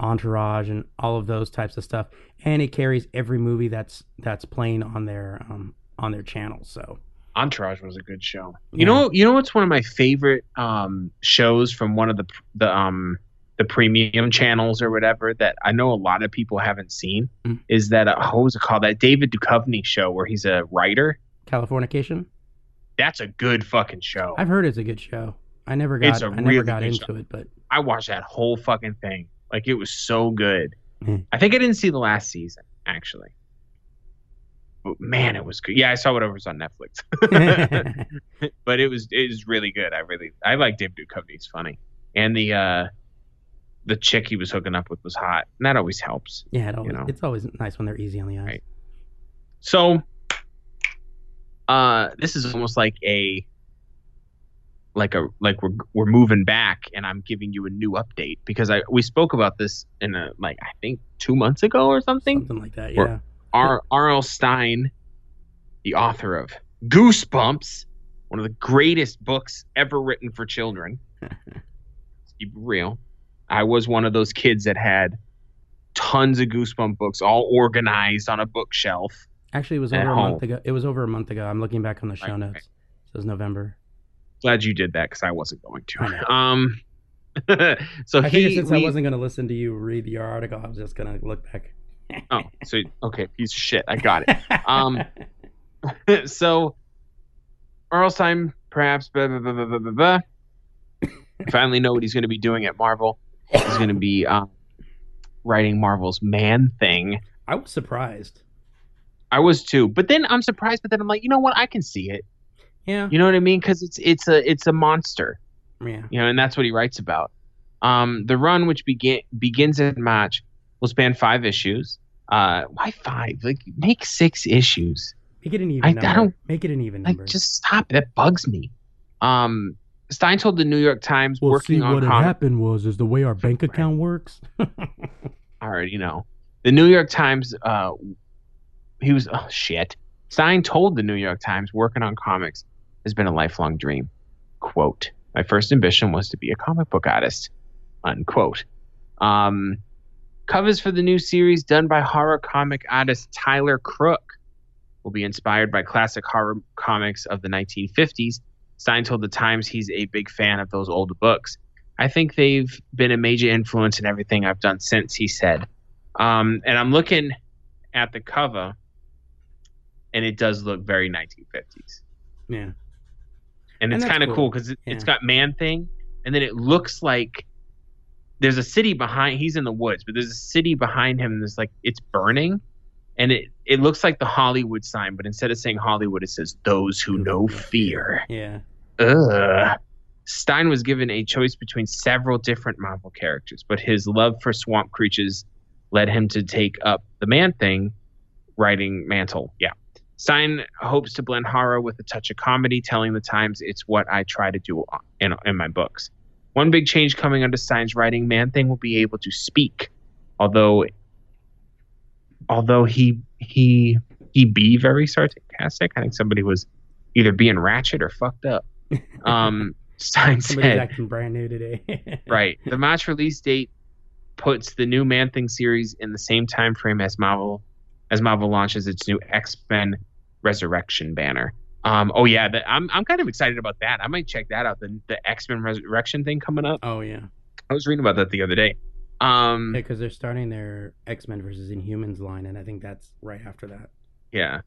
Entourage and all of those types of stuff, and it carries every movie that's that's playing on their um on their channel. So Entourage was a good show. Yeah. You know, you know what's one of my favorite um, shows from one of the the um, the premium channels or whatever that I know a lot of people haven't seen Mm. is that uh, what was it called? That David Duchovny show where he's a writer. Californication, That's a good fucking show. I've heard it's a good show. I never got It's a I never got into show. it, but I watched that whole fucking thing. Like it was so good. Mm. I think I didn't see the last season actually. But man, it was good. Yeah, I saw whatever was on Netflix. *laughs* but it was it was really good. I really I like David Duchovny. He's funny, and the uh the chick he was hooking up with was hot, and that always helps. yeah, it always, know. it's always nice when they're easy on the eyes. Right. So, uh, this is almost like a like a like we're we're moving back, and I'm giving you a new update because I we spoke about this in a like I think two months ago or something. Something like that. Yeah. R. R.L. Stine, the author of Goosebumps, one of the greatest books ever written for children. Let's *laughs* keep it real. I was one of those kids that had tons of Goosebump books all organized on a bookshelf. Actually, it was over a home. month ago. It was over a month ago. I'm looking back on the show Right, notes. right. So it was November. Glad you did that because I wasn't going to. Um, *laughs* so I he, since I wasn't going to listen to you read your article, I was just going to look back. oh, so okay, piece of shit. I got it. *laughs* Um, *laughs* so R.L. Stine perhaps blah, blah, blah, blah, blah, blah, finally know what he's going to be doing at Marvel. He's going to be um, writing Marvel's Man Thing. I was surprised. I was too, but then I'm surprised. But then I'm like, you know what? I can see it. Yeah. You know what I mean? Because it's it's a it's a monster. Yeah. You know, and that's what he writes about. Um, the run, which begin begins in March, will span five issues. Uh, why five? Like, make six issues. Make it an even I- I don't- Make it an even number. Like, just stop. That bugs me. Um, Stine told the New York Times, working on comic. happened was is the way our bank Right. account works. *laughs* I already know. The New York Times. Uh, he was oh shit. Stine told the New York Times, working on comics has been a lifelong dream. Quote: My first ambition was to be a comic book artist. Unquote. Um, covers for the new series done by horror comic artist Tyler Crook will be inspired by classic horror comics of the 1950s. Stine told the Times he's a big fan of those old books. I think they've been a major influence in everything I've done since, he said. Um, and I'm looking at the cover, and it does look very 1950s. yeah. And And it's kind of cool. cool because it's got Man Thing, and then it looks like there's a city behind. He's in the woods, but there's a city behind him. And there's like it's burning, and it it looks like the Hollywood sign, but instead of saying Hollywood, it says "Those who know fear." Yeah. Ugh. Stine was given a choice between several different Marvel characters, but his love for swamp creatures led him to take up the Man Thing writing mantle. Yeah. Stine hopes to blend horror with a touch of comedy, telling the Times it's what I try to do in, in my books. One big change coming under Stine's writing, Man Thing will be able to speak, although although he he he be very sarcastic. I think somebody was either being ratchet or fucked up. *laughs* Um, Stine Somebody's said, acting brand new today. *laughs* right. The March release date puts the new Man Thing series in the same time frame as Marvel as Marvel launches its new X Men Resurrection banner. Um, oh yeah, the, I'm I'm kind of excited about that. I might check that out. The the X Men Resurrection thing coming up. Oh yeah, I was reading about that the other day. Um, yeah, because they're starting their X Men versus Inhumans line, and I think that's right after that. yeah,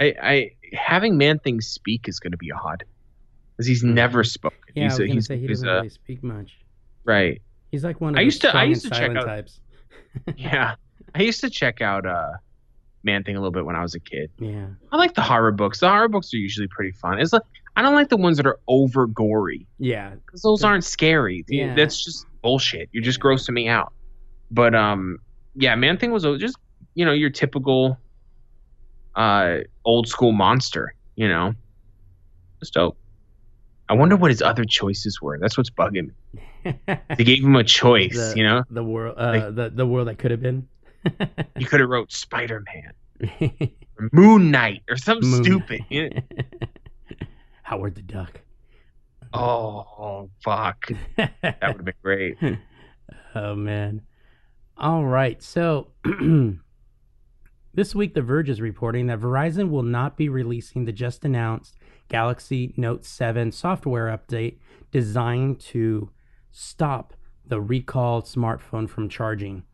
I I having Man Thing speak is going to be odd because he's never spoken. Yeah, he's I was gonna say he doesn't a- really speak much. right. He's like one of I the used to- I used to check out- types. *laughs* Yeah, I used to check out uh Man Thing a little bit when I was a kid. Yeah, I like the horror books. The horror books are usually pretty fun. It's like I don't like the ones that are over gory yeah, because those Yeah. aren't scary. Yeah. That's just bullshit. You're just Yeah. grossing me out. But um, yeah, Man Thing was just you know your typical uh old school monster. You know, just dope. I wonder what his other choices were. That's what's bugging me. *laughs* They gave him a choice. The- you know, the world, uh, Like- the the world that could have been. *laughs* you could have wrote Spider Man, *laughs* Moon Knight, or something Moon. stupid. you know? *laughs* Howard the Duck. Oh fuck, that would have been great. oh man. All right. So *clears throat* this week The Verge is reporting that Verizon will not be releasing the just announced Galaxy Note 7 software update designed to stop the recalled smartphone from charging.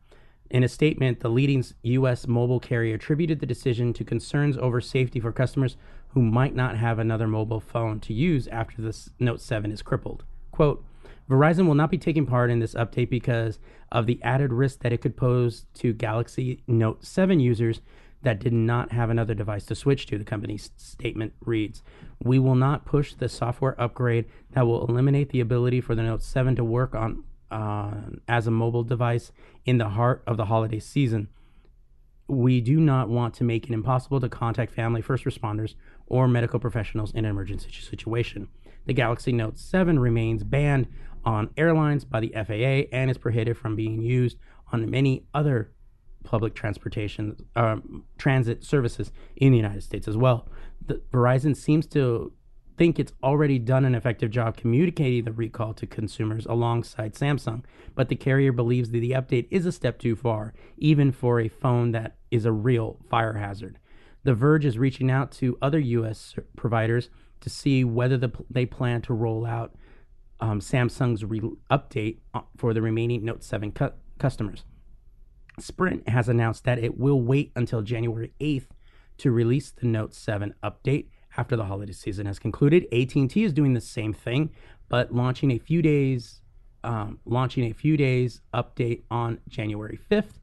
In a statement, the leading U.S. mobile carrier attributed the decision to concerns over safety for customers who might not have another mobile phone to use after the Note 7 is crippled. Quote, Verizon will not be taking part in this update because of the added risk that it could pose to Galaxy Note 7 users that did not have another device to switch to, the company's statement reads. We will not push the software upgrade that will eliminate the ability for the Note 7 to work on uh, as a mobile device in the heart of the holiday season. We do not want to make it impossible to contact family, first responders, or medical professionals in an emergency situation. The Galaxy Note 7 remains banned on airlines by the FAA and is prohibited from being used on many other public transportation um, transit services in the United States as well. The, Verizon seems to think it's already done an effective job communicating the recall to consumers alongside Samsung, but the carrier believes that the update is a step too far, even for a phone that is a real fire hazard. The Verge is reaching out to other U.S. providers to see whether the, they plan to roll out um, Samsung's re- update uh, for the remaining Note 7 cu- customers. Sprint has announced that it will wait until January 8th to release the Note 7 update after the holiday season has concluded. AT&T is doing the same thing, but launching a few days, um, launching a few days update on January 5th.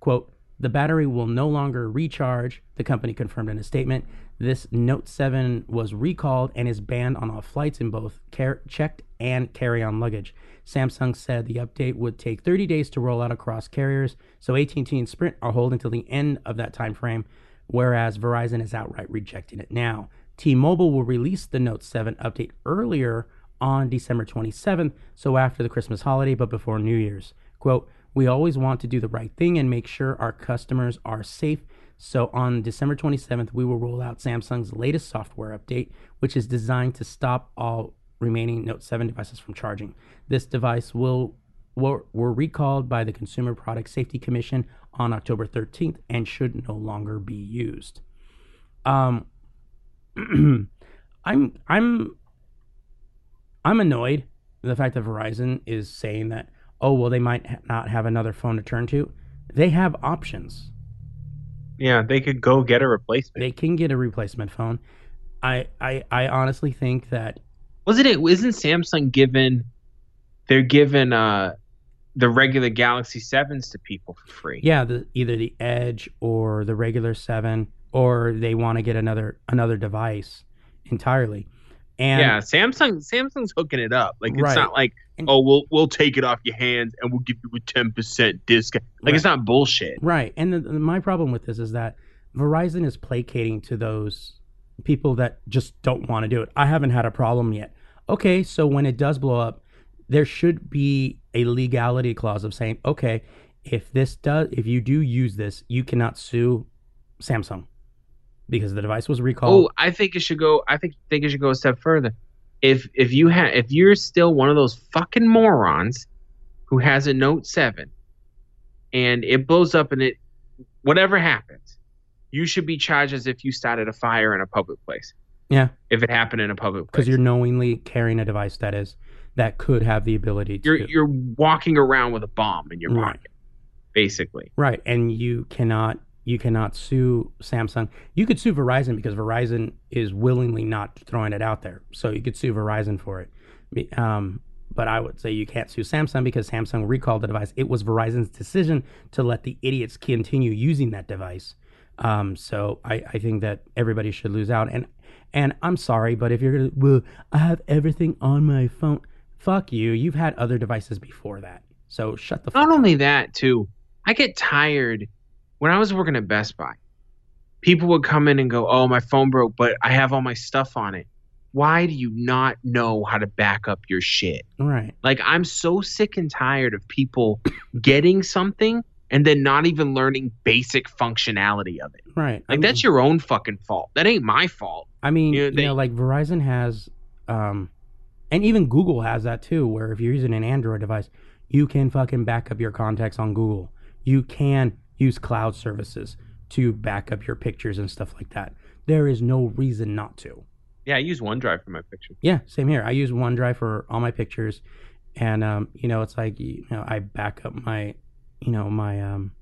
Quote: The battery will no longer recharge. The company confirmed in a statement. This Note 7 was recalled and is banned on all flights in both car- checked and carry-on luggage. Samsung said the update would take 30 days to roll out across carriers, so AT&T and Sprint are holding till the end of that time frame, whereas Verizon is outright rejecting it now. T-Mobile will release the Note 7 update earlier on December 27th, so after the Christmas holiday but before New Year's. Quote, we always want to do the right thing and make sure our customers are safe. So on December 27th, we will roll out Samsung's latest software update, which is designed to stop all remaining Note 7 devices from charging. This device will were, were recalled by the Consumer Product Safety Commission on October 13th and should no longer be used. Um, *clears throat* I'm I'm I'm annoyed the fact that Verizon is saying that oh well they might ha- not have another phone to turn to. They have options. Yeah, they could go get a replacement. They can get a replacement phone. I I, I honestly think that Wasn't it? Isn't Samsung given? They're giving uh the regular Galaxy Sevens to people for free. yeah the either the Edge or the regular seven or they want to get another another device entirely. And yeah, Samsung Samsung's hooking it up. Like it's Right. not like And- oh we'll we'll take it off your hands and we'll give you a ten percent discount. Like it's not bullshit. Right. And the, the- my problem with this is that Verizon is placating to those people that just don't want to do it. I haven't had a problem yet. Okay, so when it does blow up, there should be a legality clause of saying, okay, if this does if you do use this, you cannot sue Samsung because the device was recalled. Oh, I think it should go. I think think it should go a step further. If if you have if you're still one of those fucking morons who has a Note Seven, and it blows up and it whatever happens, you should be charged as if you started a fire in a public place. Yeah, if it happened in a public place. because you're knowingly carrying a device that is that could have the ability to you're you're walking around with a bomb in your Right. pocket, basically. right, and you cannot you cannot sue Samsung. You could sue Verizon because Verizon is willingly not throwing it out there, so you could sue Verizon for it. Um, but I would say you can't sue Samsung because Samsung recalled the device. It was Verizon's decision to let the idiots continue using that device. Um, so I, I think that everybody should lose out. And and I'm sorry, but if you're gonna, well, I have everything on my phone. Fuck you. You've had other devices before that. So shut the fuck. Not only that, too, I get tired. When I was working at Best Buy, people would come in and go, "Oh, my phone broke, but I have all my stuff on it." Why do you not know how to back up your shit? Right. Like I'm so sick and tired of people *coughs* getting something and then not even learning basic functionality of it. Right. I Like mean- that's your own fucking fault. That ain't my fault. I mean, you they- know, like Verizon has, um, and even Google has that too, where if you're using an Android device, you can fucking back up your contacts on Google. You can use cloud services to back up your pictures and stuff like that. There is no reason not to. Yeah, I use OneDrive for my pictures. Yeah, same here. I use OneDrive for all my pictures, and um, you know, it's like you know, I back up my, you know, my um,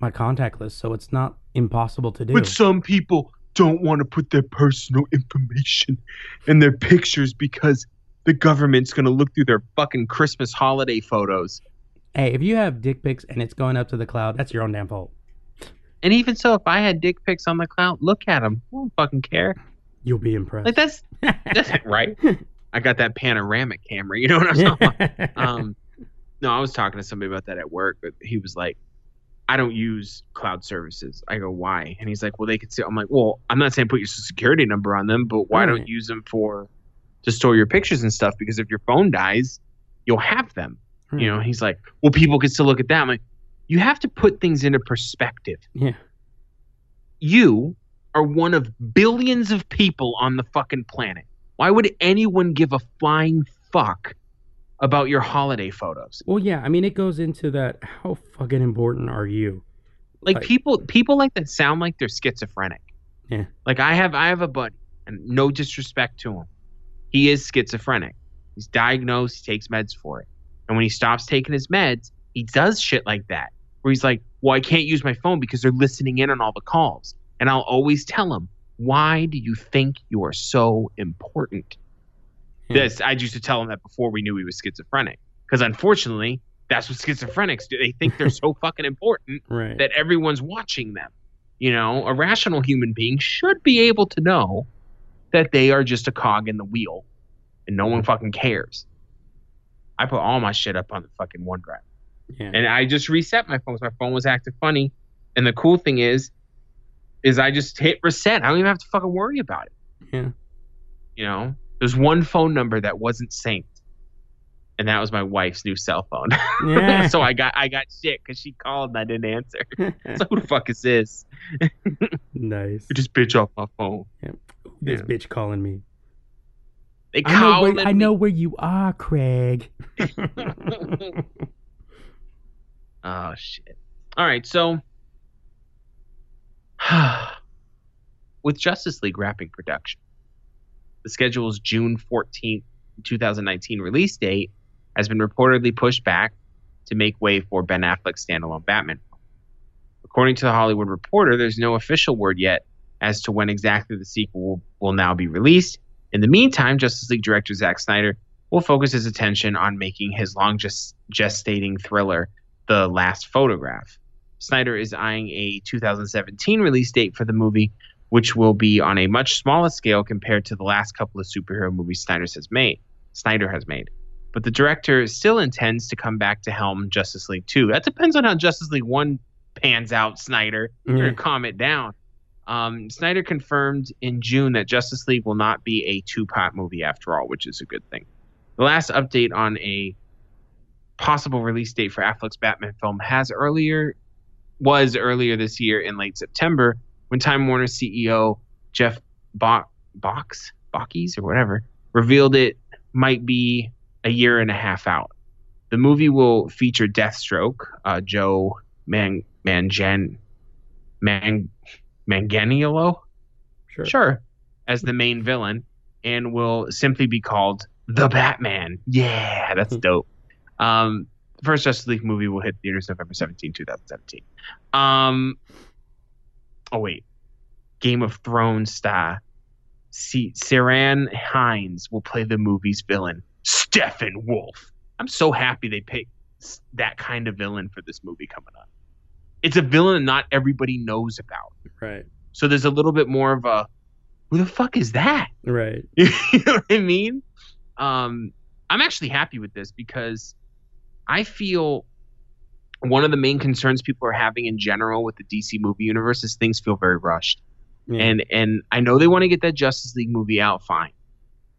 my contact list, so it's not impossible to do. But some people don't want to put their personal information in their pictures because the government's going to look through their fucking Christmas holiday photos. Hey, if you have dick pics and it's going up to the cloud, that's your own damn fault. And even so, if I had dick pics on the cloud, look at them. I don't fucking care. You'll be impressed. Like that's that's right. *laughs* I got that panoramic camera. You know what I'm talking about? *laughs* um, no, I was talking to somebody about that at work, but he was like, I don't use cloud services. I go, why? And he's like, well, they could see. I'm like, well, I'm not saying put your social security number on them, but why Right. don't you use them for to store your pictures and stuff? Because if your phone dies, you'll have them. You know, he's like, well, people can still look at that. I'm like, you have to put things into perspective. Yeah. You are one of billions of people on the fucking planet. Why would anyone give a flying fuck about your holiday photos? Well, yeah. I mean, it goes into that. How fucking important are you? Like Like- people people like that sound like they're schizophrenic. Yeah. Like I have I have a buddy, and no disrespect to him. He is schizophrenic. He's diagnosed, he takes meds for it. And when he stops taking his meds, he does shit like that. Where he's like, Well, I can't use my phone because they're listening in on all the calls. And I'll always tell him, Why do you think you are so important? Yeah. This I used to tell him that before we knew he was schizophrenic. Because unfortunately, that's what schizophrenics do. They think they're so *laughs* fucking important Right. that everyone's watching them. You know, a rational human being should be able to know that they are just a cog in the wheel and no one hmm. fucking cares. I put all my shit up on the fucking OneDrive. yeah. And I just reset my phone 'cause my phone was acting funny. And the cool thing is, is I just hit reset. I don't even have to fucking worry about it. Yeah. You know, there's one phone number that wasn't synced. And that was my wife's new cell phone. Yeah. *laughs* so I got I got shit because she called and I didn't answer. *laughs* So who the fuck is this? *laughs* nice. Get this bitch off my phone. Yeah. This Yeah. bitch calling me. They I know, where, I know where you are, Craig. *laughs* oh shit. All right, so *sighs* with Justice League wrapping production, the schedule's June 14th, 2019 release date has been reportedly pushed back to make way for Ben Affleck's standalone Batman. film. According to the Hollywood Reporter, there's no official word yet as to when exactly the sequel will, will now be released. In the meantime, Justice League director Zack Snyder will focus his attention on making his long gest- gestating thriller, The Last Photograph. Snyder is eyeing a 2017 release date for the movie, which will be on a much smaller scale compared to the last couple of superhero movies Snyder has made. Snyder has made. But the director still intends to come back to helm Justice League 2. That depends on how Justice League 1 pans out, Snyder Yeah. or calm it down. Um, Snyder confirmed in June that Justice League will not be a two part movie after all, which is a good thing. The last update on a possible release date for Affleck's Batman film has earlier was earlier this year in late September when Time Warner CEO Jeff Bo- Box Bockies or whatever revealed it might be a year and a half out. The movie will feature Deathstroke, uh, Joe Man Mangan Man Manganiello. Sure. Sure. as the main villain and will simply be called the Batman. Yeah, that's dope. Um, the first Justice League movie will hit theaters November 17, 2017. Um, oh, wait. Game of Thrones star C- Ciarán Hinds will play the movie's villain, Steppenwolf. I'm so happy they picked that kind of villain for this movie coming up. It's a villain not everybody knows about. Right. So there's a little bit more of a who the fuck is that? *laughs* Right. you know what I mean? Um, I'm actually happy with this because I feel one of the main concerns people are having in general with the DC movie universe is things feel very rushed. Yeah. And and I know they want to get that Justice League movie out fine.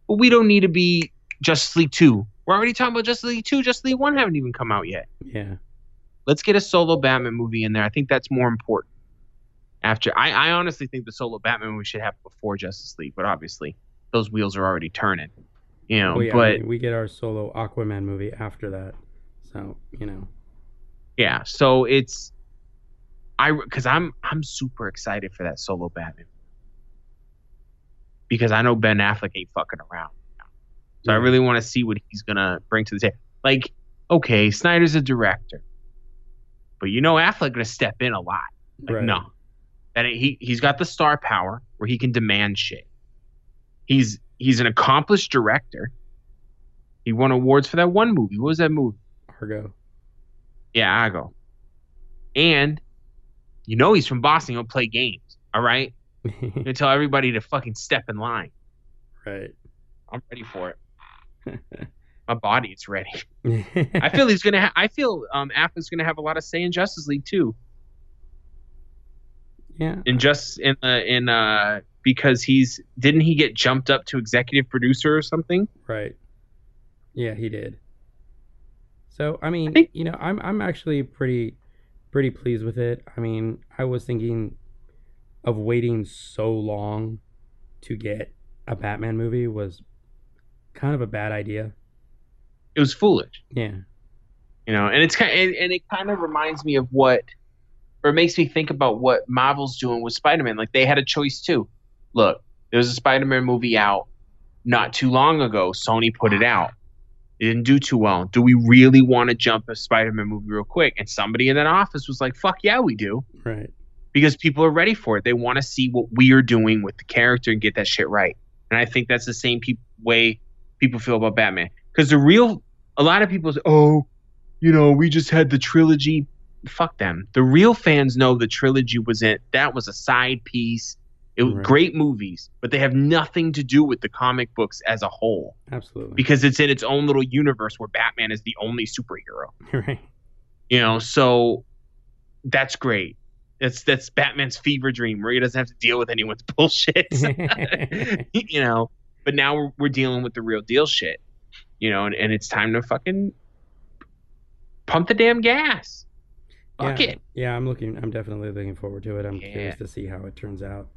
But we don't need to be Justice League 2. We're already talking about Justice League 2. Justice League 1 haven't even come out yet. yeah. Let's get a solo Batman movie in there. I think that's more important. After I, I honestly think the solo Batman movie should happen before Justice League, but obviously those wheels are already turning. You know, Well, yeah, but we, we get our solo Aquaman movie after that. So, you know. yeah, so it's I because I'm I'm super excited for that solo Batman because I know Ben Affleck ain't fucking around. So I really want to see what he's gonna bring to the table. Like, okay, Snyder's a director, but you know Affleck gonna step in a lot. Like, right. no, that he he's got the star power where he can demand shit. He's he's an accomplished director. He won awards for that one movie. What was that movie? Argo. Yeah, I go. And you know he's from Boston. He'll play games. All right. *laughs* He'll tell everybody to fucking step in line. right. I'm ready for it. *laughs* My body is ready. *laughs* I *laughs* feel he's gonna. Ha- I feel um Affleck's gonna have a lot of say in Justice League too. yeah. In just in uh, in uh because he's didn't he get jumped up to executive producer or something? Right. Yeah, he did. So I mean, think- you know, I'm I'm actually pretty pretty pleased with it. I mean, I was thinking of waiting so long to get a Batman movie was kind of a bad idea. It was foolish. Yeah. you know and it's kind and, and it kind of reminds me of what or it makes me think about what marvel's doing with spider-man. Like they had a choice too. Look there was a spider-man movie out not too long ago. Sony put it out. It didn't do too well. Do we really want to jump a spider-man movie real quick? And somebody in that office was like fuck yeah we do. Right. because people are ready for it. They want to see what we're doing with the character and get that shit right. And i think that's the same peop way people feel about batman. Because the real a lot of people say oh you know, we just had the trilogy. Fuck them. The real fans know the trilogy was it. That was a side piece. It was Right. great movies, but they have nothing to do with the comic books as a whole Absolutely. because it's in its own little universe where Batman is the only superhero. *laughs* right. You know, so that's great. That's that's Batman's fever dream where he doesn't have to deal with anyone's bullshit. *laughs* *laughs* you know, but now we're, we're dealing with the real deal shit. You know, and, and it's time to fucking pump the damn gas. Fuck yeah. it. Yeah, I'm looking I'm definitely looking forward to it. I'm Yeah. curious to see how it turns out.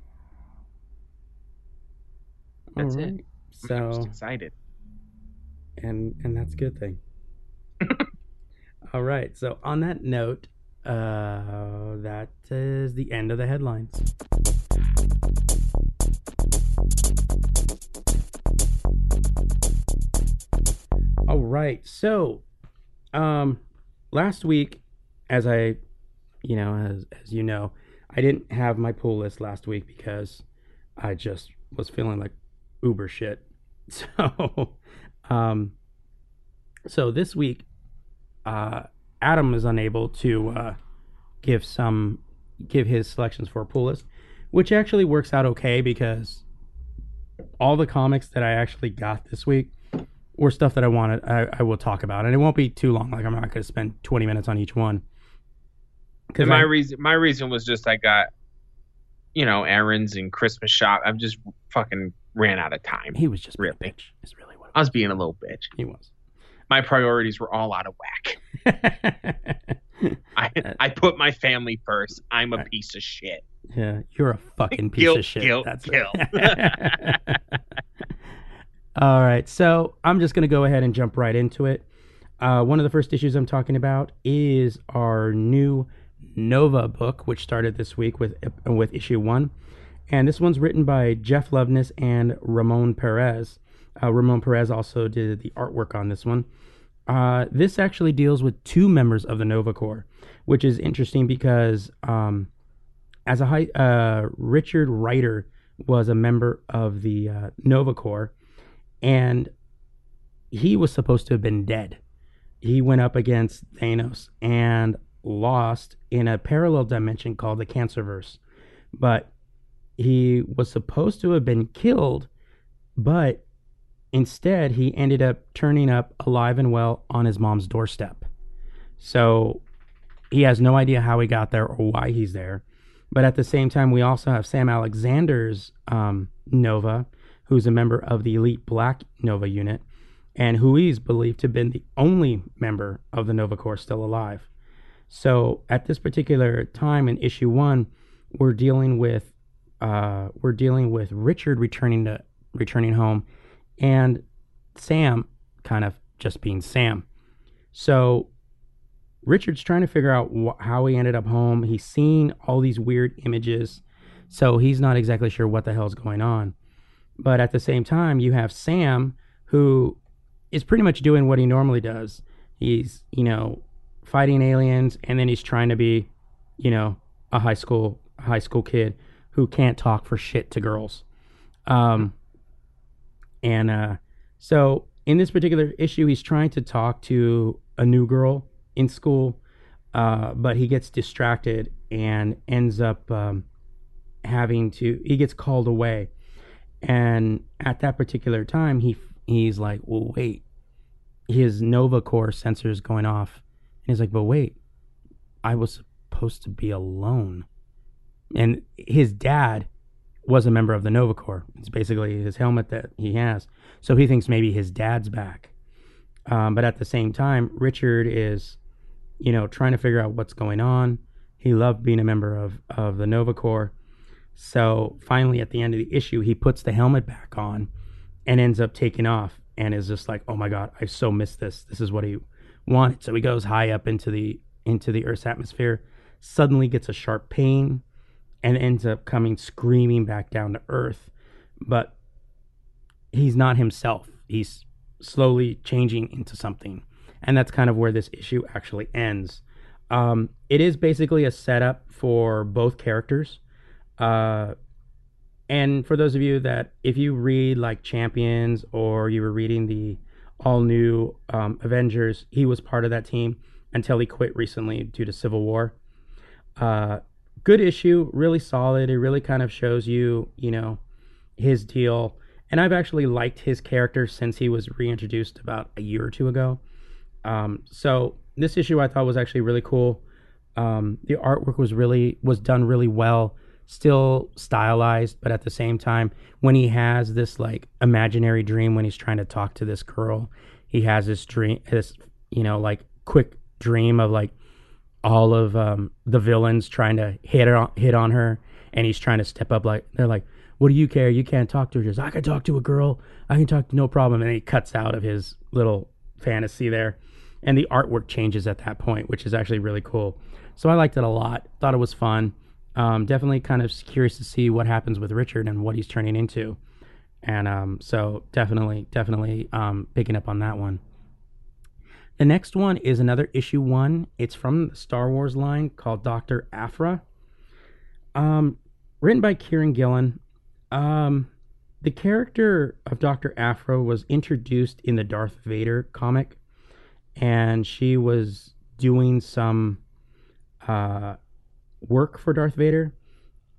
That's it. Alright. I'm just So excited. and and that's a good thing. *laughs* All right. So on that note, uh, that is the end of the headlines. All right. So, um, last week, as I, you know, as as you know, I didn't have my pool list last week because I just was feeling like uber shit. *laughs* So, um, so this week, uh, Adam is unable to uh, give some give his selections for a pool list, which actually works out okay because all the comics that I actually got this week were stuff that I wanted. I, I will talk about, and it won't be too long. Like I'm not going to spend 20 minutes on each one. Because my I- reason, my reason was just I got, you know, errands and Christmas shop. I'm just fucking ran out of time. he was just Really? bitch. Is really what I was being a little bitch. he was. My priorities were all out of whack. *laughs* I uh, I put my family first. I'm a piece of shit. Yeah, you're a fucking *laughs* piece Guilt, of shit. guilt, That's guilt. *laughs* All right, so I'm just gonna go ahead and jump right into it. Uh, one of the first issues I'm talking about is our new Nova book, which started this week with with issue one, And this one's written by Jeff Loveness and Ramon Perez. Uh, Ramon Perez also did the artwork on this one. Uh, this actually deals with two members of the Nova Corps, which is interesting because um, as a high, uh, Richard Rider was a member of the uh, Nova Corps, and he was supposed to have been dead. He went up against Thanos and lost in a parallel dimension called the Cancerverse. But he was supposed to have been killed, but instead he ended up turning up alive and well on his mom's doorstep. So he has no idea how he got there or why he's there. But at the same time, we also have Sam Alexander's um, Nova, who's a member of the Elite Black Nova unit, and who is believed to have been the only member of the Nova Corps still alive. So at this particular time in issue one, we're dealing with uh, we're dealing with Richard returning to returning home, and Sam kind of just being Sam. So Richard's trying to figure out wh- how he ended up home. He's seeing all these weird images, so he's not exactly sure what the hell's going on. But at the same time, you have Sam who is pretty much doing what he normally does. He's, you know, fighting aliens and then he's trying to be, you know, a high school high school kid who can't talk for shit to girls. Um and uh so in this particular issue he's trying to talk to a new girl in school uh but he gets distracted and ends up um having to he gets called away and at that particular time he he's like well wait. His nova corps sensor is going off. And he's like but wait i was supposed to be alone. And his dad was a member of the nova corps. It's basically his helmet that he has. So he thinks maybe his dad's back. Um, but at the same time richard is you know trying to figure out what's going on. He loved being a member of of the nova corps so finally, at the end of the issue, he puts the helmet back on and ends up taking off and is just like, "Oh my god, I so missed this. This is what he wanted." So he goes high up into the into the Earth's atmosphere, suddenly gets a sharp pain, and ends up coming screaming back down to Earth. But he's not himself. He's slowly changing into something, and that's kind of where this issue actually ends. Um, it is basically a setup for both characters. Uh, and for those of you that, if you read like Champions or you were reading the all new um, Avengers, he was part of that team until he quit recently due to Civil War. Uh, good issue, really solid. It really kind of shows you, you know, his deal. And I've actually liked his character since he was reintroduced about a year or two ago. Um, so this issue I thought was actually really cool. Um, the artwork was really was done really well still stylized, but at the same time, when he has this like imaginary dream when he's trying to talk to this girl, he has this dream, this you know like quick dream of like all of um, the villains trying to hit on hit on her, and he's trying to step up. Like they're like, "What do you care? You can't talk to her." Just I can talk to a girl. I can talk to no problem. And he cuts out of his little fantasy there, and the artwork changes at that point, which is actually really cool. So I liked it a lot. Thought it was fun um, definitely kind of curious to see what happens with Richard and what he's turning into. And um, so definitely, definitely um, picking up on that one. The next one is another issue one. It's from the Star Wars line called Doctor Aphra. Um, written by Kieron Gillen. Um, the character of Doctor Aphra was introduced in the Darth Vader comic, and she was doing some uh, work for Darth Vader.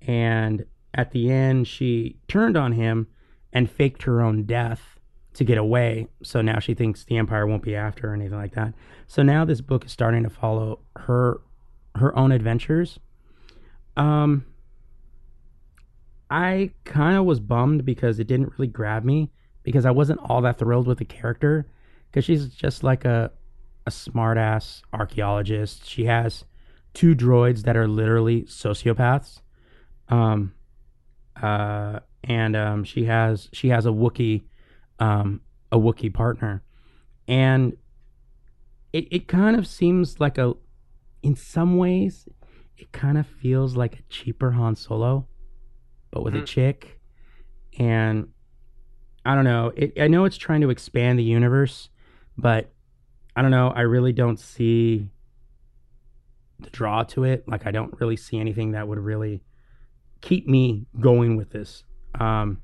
And at the end, she turned on him and faked her own death to get away. So now she thinks the Empire won't be after her or anything like that. So now this book is starting to follow her her own adventures. Um I kind of was bummed because it didn't really grab me because I wasn't all that thrilled with the character because she's just like a a smartass archaeologist. She has two droids that are literally sociopaths. Um, uh, and um, she has she has a Wookie, um, a Wookie partner, and it it kind of seems like a, in some ways, it kind of feels like a cheaper Han Solo. but with a Mhm. chick. And I don't know. It, I know it's trying to expand the universe, but I don't know. I really don't see the draw to it. Like I don't really see anything that would really keep me going with this. Um,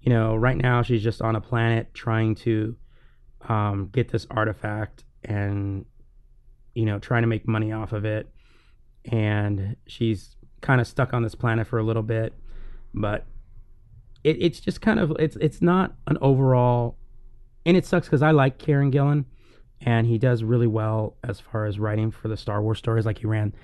you know, right now she's just on a planet trying to um, get this artifact and you know trying to make money off of it, and she's kind of stuck on this planet for a little bit, but it, it's just kind of it's it's not an overall, and it sucks because I like Kieron Gillen, and he does really well as far as writing for the Star Wars stories. Like he ran,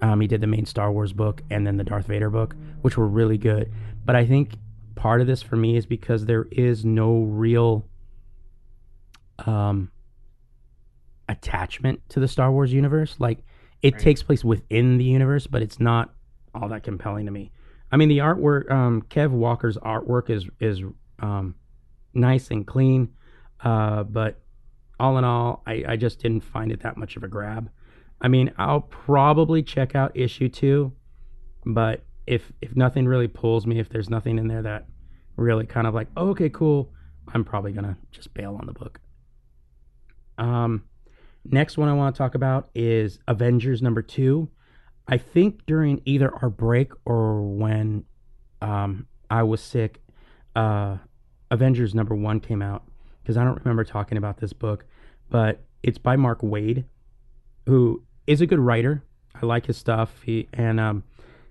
um, he did the main Star Wars book and then the Darth Vader book, which were really good. But I think part of this for me is because there is no real um attachment to the Star Wars universe. Like it Right. takes place within the universe, but it's not all that compelling to me. I mean, the artwork, um, Kev Walker's artwork is is um, nice and clean, uh, but all in all, I, I just didn't find it that much of a grab. I mean, I'll probably check out issue two, but if if nothing really pulls me, if there's nothing in there that really kind of like, oh, okay, cool, I'm probably gonna just bail on the book. Um, next one I want to talk about is Avengers number two. I think during either our break or when um, I was sick, uh, Avengers number one came out because I don't remember talking about this book, but it's by Mark Waid, who is a good writer. I like his stuff. He and um,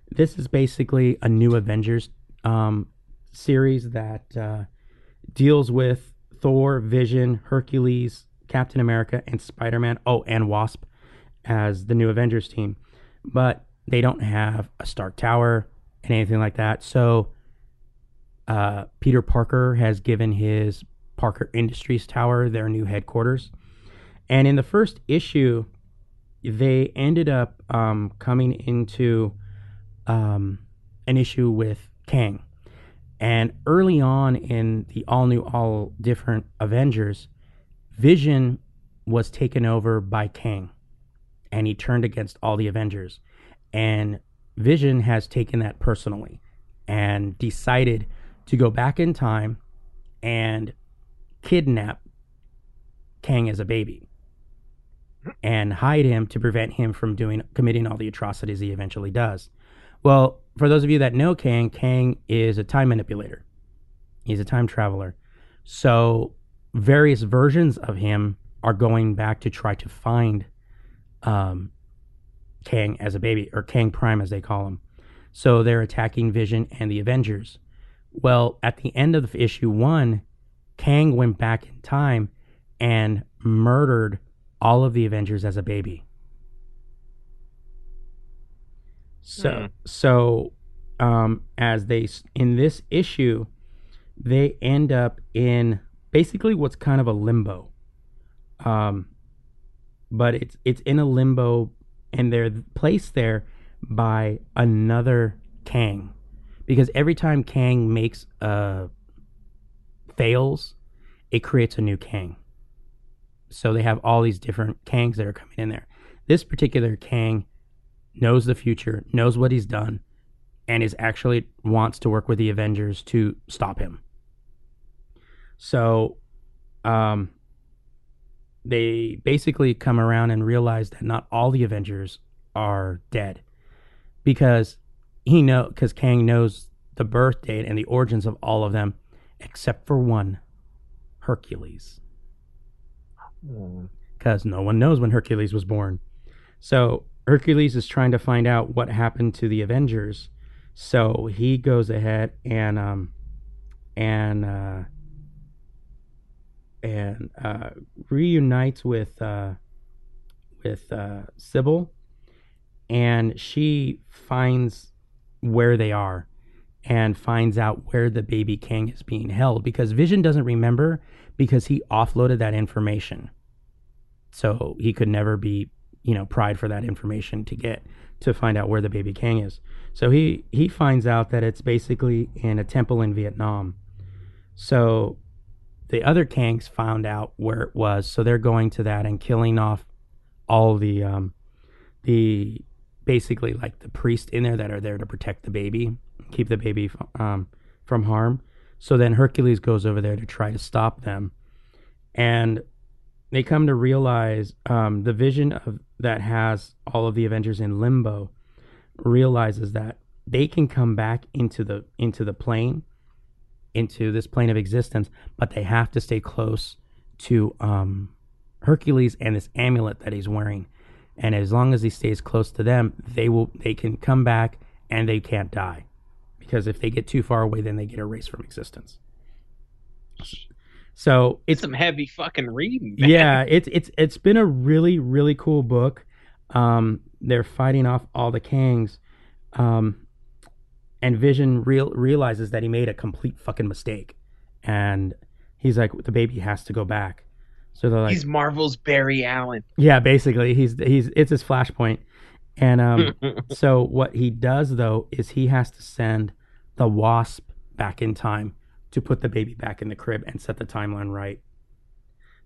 this is basically a new Avengers um, series that uh, deals with Thor, Vision, Hercules, Captain America, and Spider Man. Oh, and Wasp as the new Avengers team, but they don't have a Stark Tower and anything like that. So uh, Peter Parker has given his Parker Industries Tower their new headquarters. And in the first issue, they ended up um, coming into um, an issue with Kang. And early on in the all new, all different Avengers, Vision was taken over by Kang. And he turned against all the Avengers. And Vision has taken that personally and decided to go back in time and kidnap Kang as a baby and hide him to prevent him from doing committing all the atrocities he eventually does. Well, for those of you that know Kang, Kang is a time manipulator. He's a time traveler. So various versions of him are going back to try to find um, Kang as a baby, or Kang Prime as they call him. So they're attacking Vision and the Avengers. Well, at the end of issue one, Kang went back in time and murdered all of the Avengers as a baby. So, Hmm. so um, as they in this issue, they end up in basically what's kind of a limbo. Um, but it's it's in a limbo, and they're placed there by another Kang, because every time Kang makes a fails, it creates a new Kang. So they have all these different Kangs that are coming in there. This particular Kang knows the future, knows what he's done, and is actually wants to work with the Avengers to stop him. So, um, they basically come around and realize that not all the Avengers are dead because he know because Kang knows the birth date and the origins of all of them except for one, Hercules because no one knows when Hercules was born. So Hercules is trying to find out what happened to the Avengers. So he goes ahead and um and uh and uh reunites with uh with uh Sybil and she finds where they are and finds out where the baby king is being held because Vision doesn't remember because he offloaded that information. So he could never be, you know, pried for that information to get to find out where the baby king is. So he he finds out that it's basically in a temple in Vietnam. So the other Kangs found out where it was, so they're going to that and killing off all the um the basically like the priests in there that are there to protect the baby. Keep the baby um, from harm. So then Hercules goes over there to try to stop them, and they come to realize um, the vision of that has all of the Avengers in limbo realizes that they can come back into the into the plane, into this plane of existence, but they have to stay close to um, Hercules and this amulet that he's wearing. And as long as he stays close to them, they will they can come back and they can't die. Because if they get too far away, then they get erased from existence. So It's some heavy fucking reading. Man. yeah, it's it's it's been a really really cool book. Um, they're fighting off all the Kangs, um, and Vision real realizes that he made a complete fucking mistake, and he's like, the baby has to go back. So they're like, He's Marvel's Barry Allen. yeah, basically, he's he's it's his flashpoint, and um, *laughs* so what he does though is he has to send the Wasp back in time to put the baby back in the crib and set the timeline right.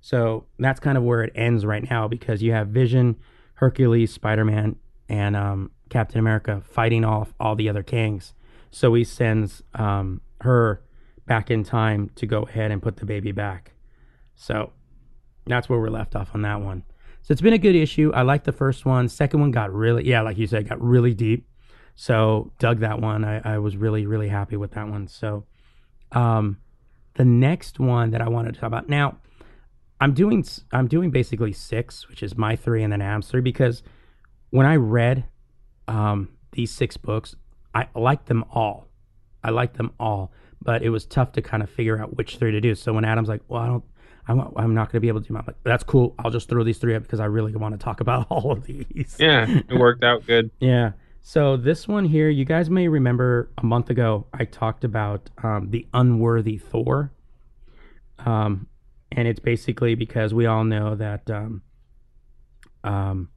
So that's kind of where it ends right now because you have Vision, Hercules, Spider Man, and um, Captain America fighting off all the other Kangs. So he sends um, her back in time to go ahead and put the baby back. So that's where we're left off on that one. So it's been a good issue. I like the first one. Second one got really, yeah, like you said, got really deep. So dug that one. I, I was really, really happy with that one. So um, the next one that I wanted to talk about now, I'm doing I'm doing basically six, which is my three and then Adam's three, because when I read um, these six books, I liked them all. I liked them all, but it was tough to kind of figure out which three to do. So when Adam's like, "Well, I don't, I'm, I'm not going to be able to do," them," I'm like, "That's cool. I'll just throw these three up because I really want to talk about *laughs* all of these." Yeah, it worked out good. Yeah. So this one here, you guys may remember a month ago I talked about um, the unworthy Thor, um, and it's basically because we all know that um, um,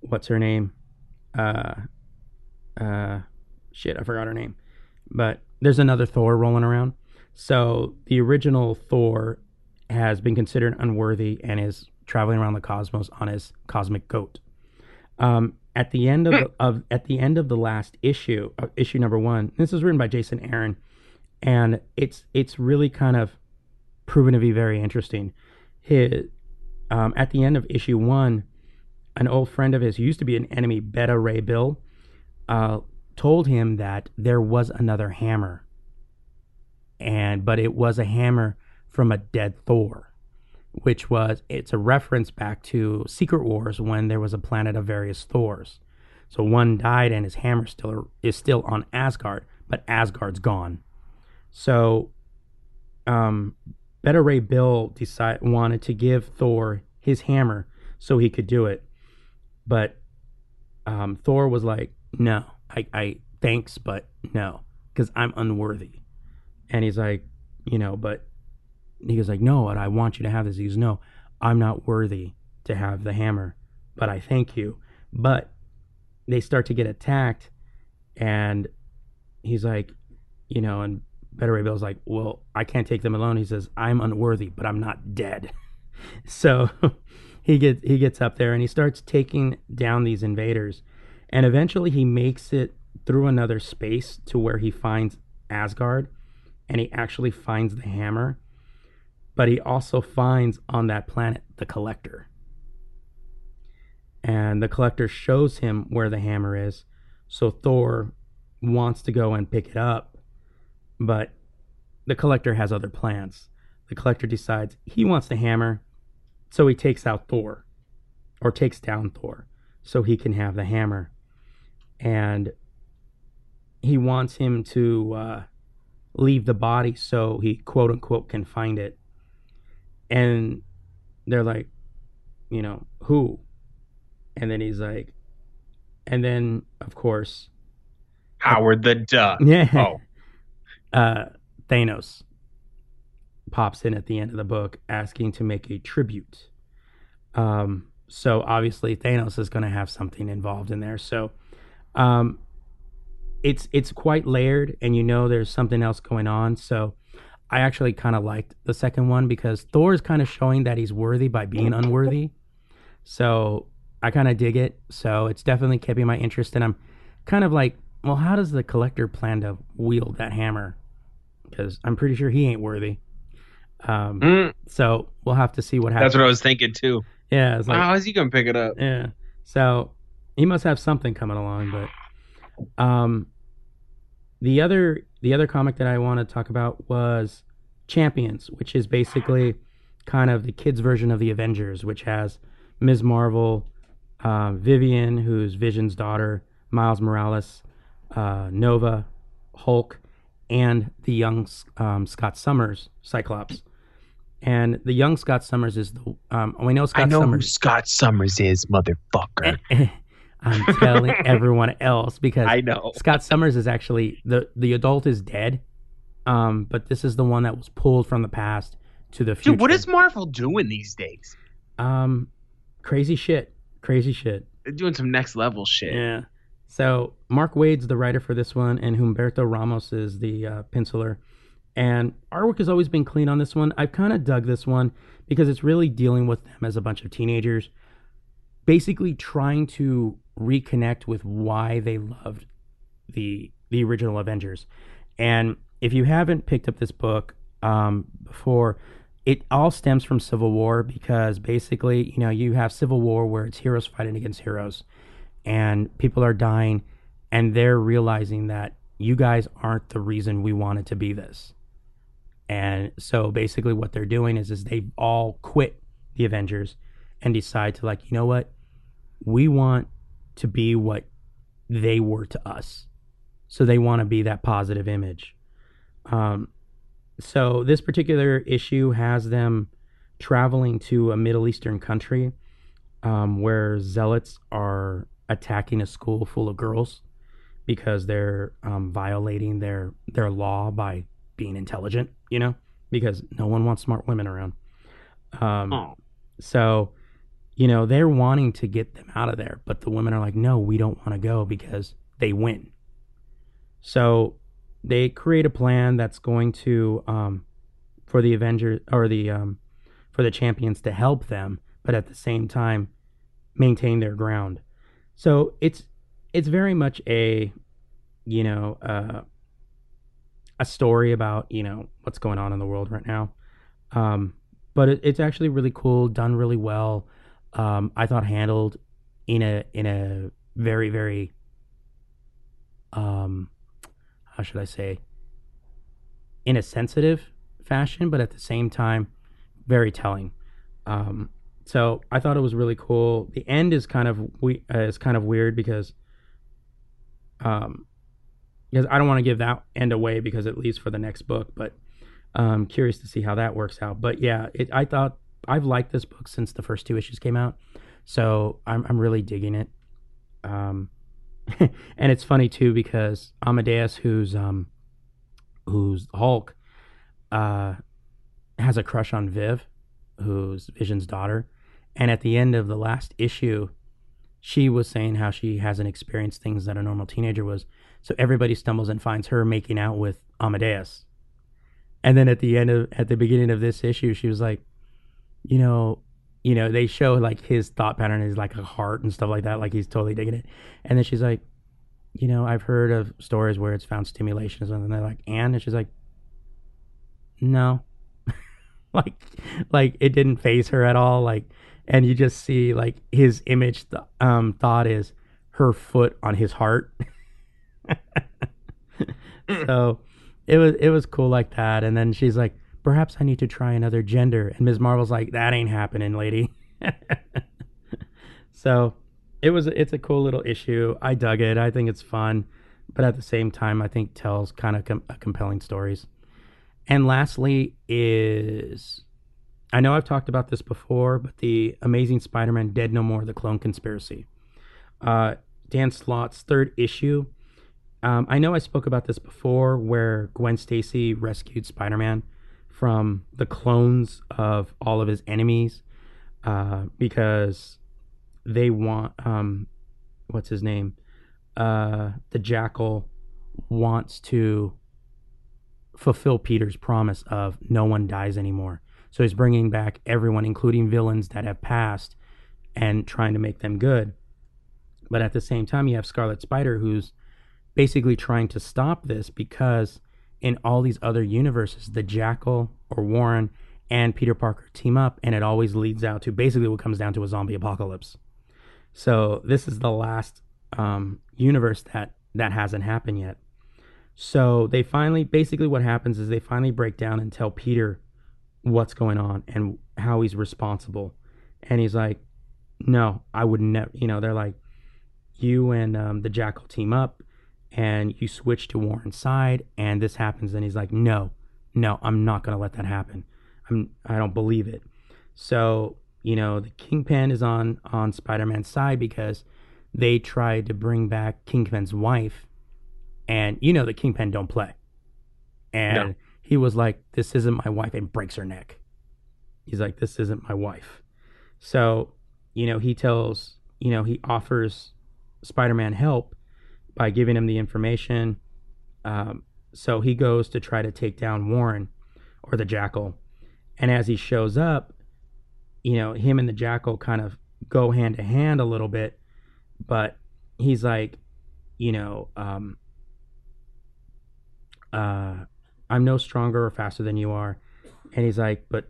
what's her name? Uh, uh, shit, I forgot her name. But there's another Thor rolling around. So the original Thor has been considered unworthy and is traveling around the cosmos on his cosmic goat. Um, at the end of, the, of at the end of the last issue, uh, issue number one, this was written by Jason Aaron, and it's it's really kind of proven to be very interesting. His um, at the end of issue one, an old friend of his who used to be an enemy, Beta Ray Bill, uh, told him that there was another hammer, and but it was a hammer from a dead Thor which was it's a reference back to Secret Wars when there was a planet of various Thors. So one died and his hammer still is still on Asgard, but Asgard's gone. So um Beta Ray Bill decide wanted to give Thor his hammer so he could do it. But um Thor was like, "No. I I thanks, but no, cuz I'm unworthy." And he's like, you know, but he goes like, "No, and I want you to have this." He goes, "No, I'm not worthy to have the hammer, but I thank you." But they start to get attacked, and he's like, you know, and Beta Ray Bill's like, "Well, I can't take them alone." He says, "I'm unworthy, but I'm not dead." *laughs* so *laughs* he gets he gets up there and he starts taking down these invaders, and eventually he makes it through another space to where he finds Asgard, and he actually finds the hammer but he also finds on that planet the collector. And the collector shows him where the hammer is. So Thor wants to go and pick it up, but the collector has other plans. The collector decides he wants the hammer, so he takes out Thor or takes down Thor so he can have the hammer. And he wants him to uh, leave the body so he quote unquote can find it and they're like, you know, who? And then he's like, and then of course, Howard the Duck. *laughs* yeah, Oh, uh, Thanos pops in at the end of the book asking to make a tribute. Um, so obviously Thanos is going to have something involved in there. So, um, it's it's quite layered, and you know there's something else going on. So, I actually kind of liked the second one because Thor is kind of showing that he's worthy by being unworthy. So I kind of dig it. So it's definitely keeping my interest, and I'm kind of like well, how does the collector plan to wield that hammer? Because I'm pretty sure he ain't worthy. Um, Mm, so we'll have to see what happens. that's what I was thinking too. yeah, it's like How is he gonna pick it up? yeah. So he must have something coming along, but um the other the other comic that I want to talk about was Champions, which is basically kind of the kids version of the Avengers, which has Ms. Marvel, uh, Vivian, who's Vision's daughter, Miles Morales, uh, Nova, Hulk, and the young um, Scott Summers, Cyclops. And the young Scott Summers is the um, we know Scott I know who Summers. Scott Summers is, motherfucker. *laughs* I'm telling *laughs* everyone else because I know. Scott Summers is actually the the adult is dead, um, but this is the one that was pulled from the past to the future. Dude, what is Marvel doing these days? um crazy shit? Crazy shit. They're doing some next level shit. Yeah. So Mark Waid's the writer for this one, and Humberto Ramos is the uh, penciler. And artwork has always been clean on this one. I've kind of dug this one because it's really dealing with them as a bunch of teenagers, basically trying to reconnect with why they loved the the original Avengers. And if you haven't picked up this book um, before, it all stems from Civil War because basically, you know, you have Civil War where it's heroes fighting against heroes and people are dying and they're realizing that you guys aren't the reason we wanted to be this. And so basically what they're doing is is they all quit the Avengers and decide to like, you know what? We want to be what they were to us. So they want to be that positive image. Um so this particular issue has them traveling to a Middle Eastern country um, where zealots are attacking a school full of girls because they're um, violating their their law by being intelligent. You know, because no one wants smart women around. Um, Oh. So, you know, they're wanting to get them out of there, but the women are like, no, we don't want to go because they win. So they create a plan that's going to um, for the Avengers or the um, for the champions to help them, but at the same time maintain their ground. So it's it's very much a you know uh, a story about you know what's going on in the world right now. Um, but it, it's actually really cool, done really well. Um, I thought handled in a in a very very um, how should I say in a sensitive fashion, but at the same time very telling. Um, so I thought it was really cool. The end is kind of we uh, is kind of weird because um because I don't want to give that end away because it leaves for the next book, but um curious to see how that works out. But yeah, it, I thought I've liked this book since the first two issues came out, so I'm I'm really digging it. Um, *laughs* and it's funny too because Amadeus, who's um who's Hulk, uh, has a crush on Viv, who's Vision's daughter, and at the end of the last issue, she was saying how she hasn't experienced things that a normal teenager was. So everybody stumbles and finds her making out with Amadeus. And then at the end of at the beginning of this issue, she was like, you know, you know, they show like his thought pattern is like a heart and stuff like that, like he's totally digging it. And then she's like, you know, I've heard of stories where it's found stimulation or something. And they're like, and? and she's like, no, *laughs* like, like it didn't faze her at all. Like, and you just see like his image, th- um, thought is her foot on his heart. *laughs* so it was it was cool like that. And then she's like, perhaps I need to try another gender. And Ms. Marvel's like, that ain't happening, lady. *laughs* so it was it's a cool little issue. I dug it. I think it's fun, but at the same time, I think tells kind of com- compelling stories. And lastly is I know I've talked about this before, but the Amazing Spider-Man Dead No More: The Clone Conspiracy. Uh, Dan Slott's third issue. Um, I know I spoke about this before, where Gwen Stacy rescued Spider-Man from the clones of all of his enemies uh, because they want um, what's his name? Uh, the Jackal wants to fulfill Peter's promise of no one dies anymore. So he's bringing back everyone, including villains that have passed, and trying to make them good. But at the same time, you have Scarlet Spider, who's basically trying to stop this because in all these other universes, the Jackal or Warren and Peter Parker team up, and it always leads out to basically what comes down to a zombie apocalypse. So this is the last um, universe that that hasn't happened yet. So they finally, basically, what happens is they finally break down and tell Peter what's going on and how he's responsible, and he's like, "No, I would never." You know, they're like, "You and um, the Jackal team up, and you switch to Warren's side, and this happens." And he's like, "No, no, I'm not gonna let that happen. I'm, I don't believe it." So you know, the Kingpin is on on Spider-Man's side because they tried to bring back Kingpin's wife, and you know the Kingpin don't play, and No. he was like, "This isn't my wife," and breaks her neck. He's like, "This isn't my wife," so you know he tells, you know, he offers Spider-Man help by giving him the information. Um, so he goes to try to take down Warren or the Jackal, and as he shows up, you know, him and the Jackal kind of go hand to hand a little bit but he's like, you know, um, uh, I'm no stronger or faster than you are, and he's like, but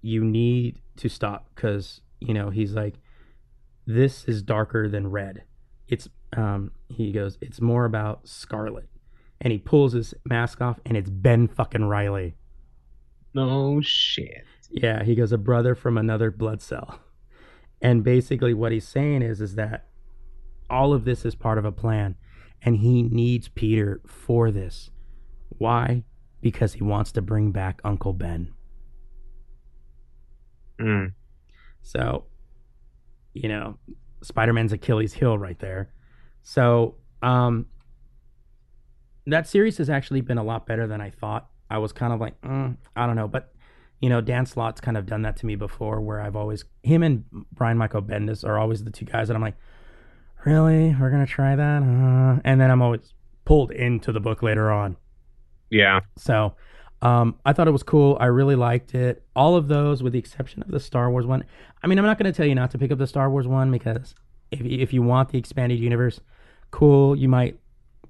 you need to stop because you know he's like, this is darker than red. It's um, he goes, it's more about Scarlet, and he pulls his mask off, and it's Ben fucking Riley. No shit. Yeah, he goes, a brother from another blood cell. And basically what he's saying is is that all of this is part of a plan and he needs Peter for this. Why? Because he wants to bring back Uncle Ben. Mm. So, you know, Spider-Man's Achilles heel right there. So, um that series has actually been a lot better than I thought. I was kind of like, mm, I don't know, but you know, Dan Slott's kind of done that to me before, where I've always him and Brian Michael Bendis are always the two guys that I'm like, really, we're gonna try that, uh, and then I'm always pulled into the book later on. Yeah. So, um, I thought it was cool. I really liked it. All of those, with the exception of the Star Wars one. I mean, I'm not going to tell you not to pick up the Star Wars one because if if you want the expanded universe, cool. You might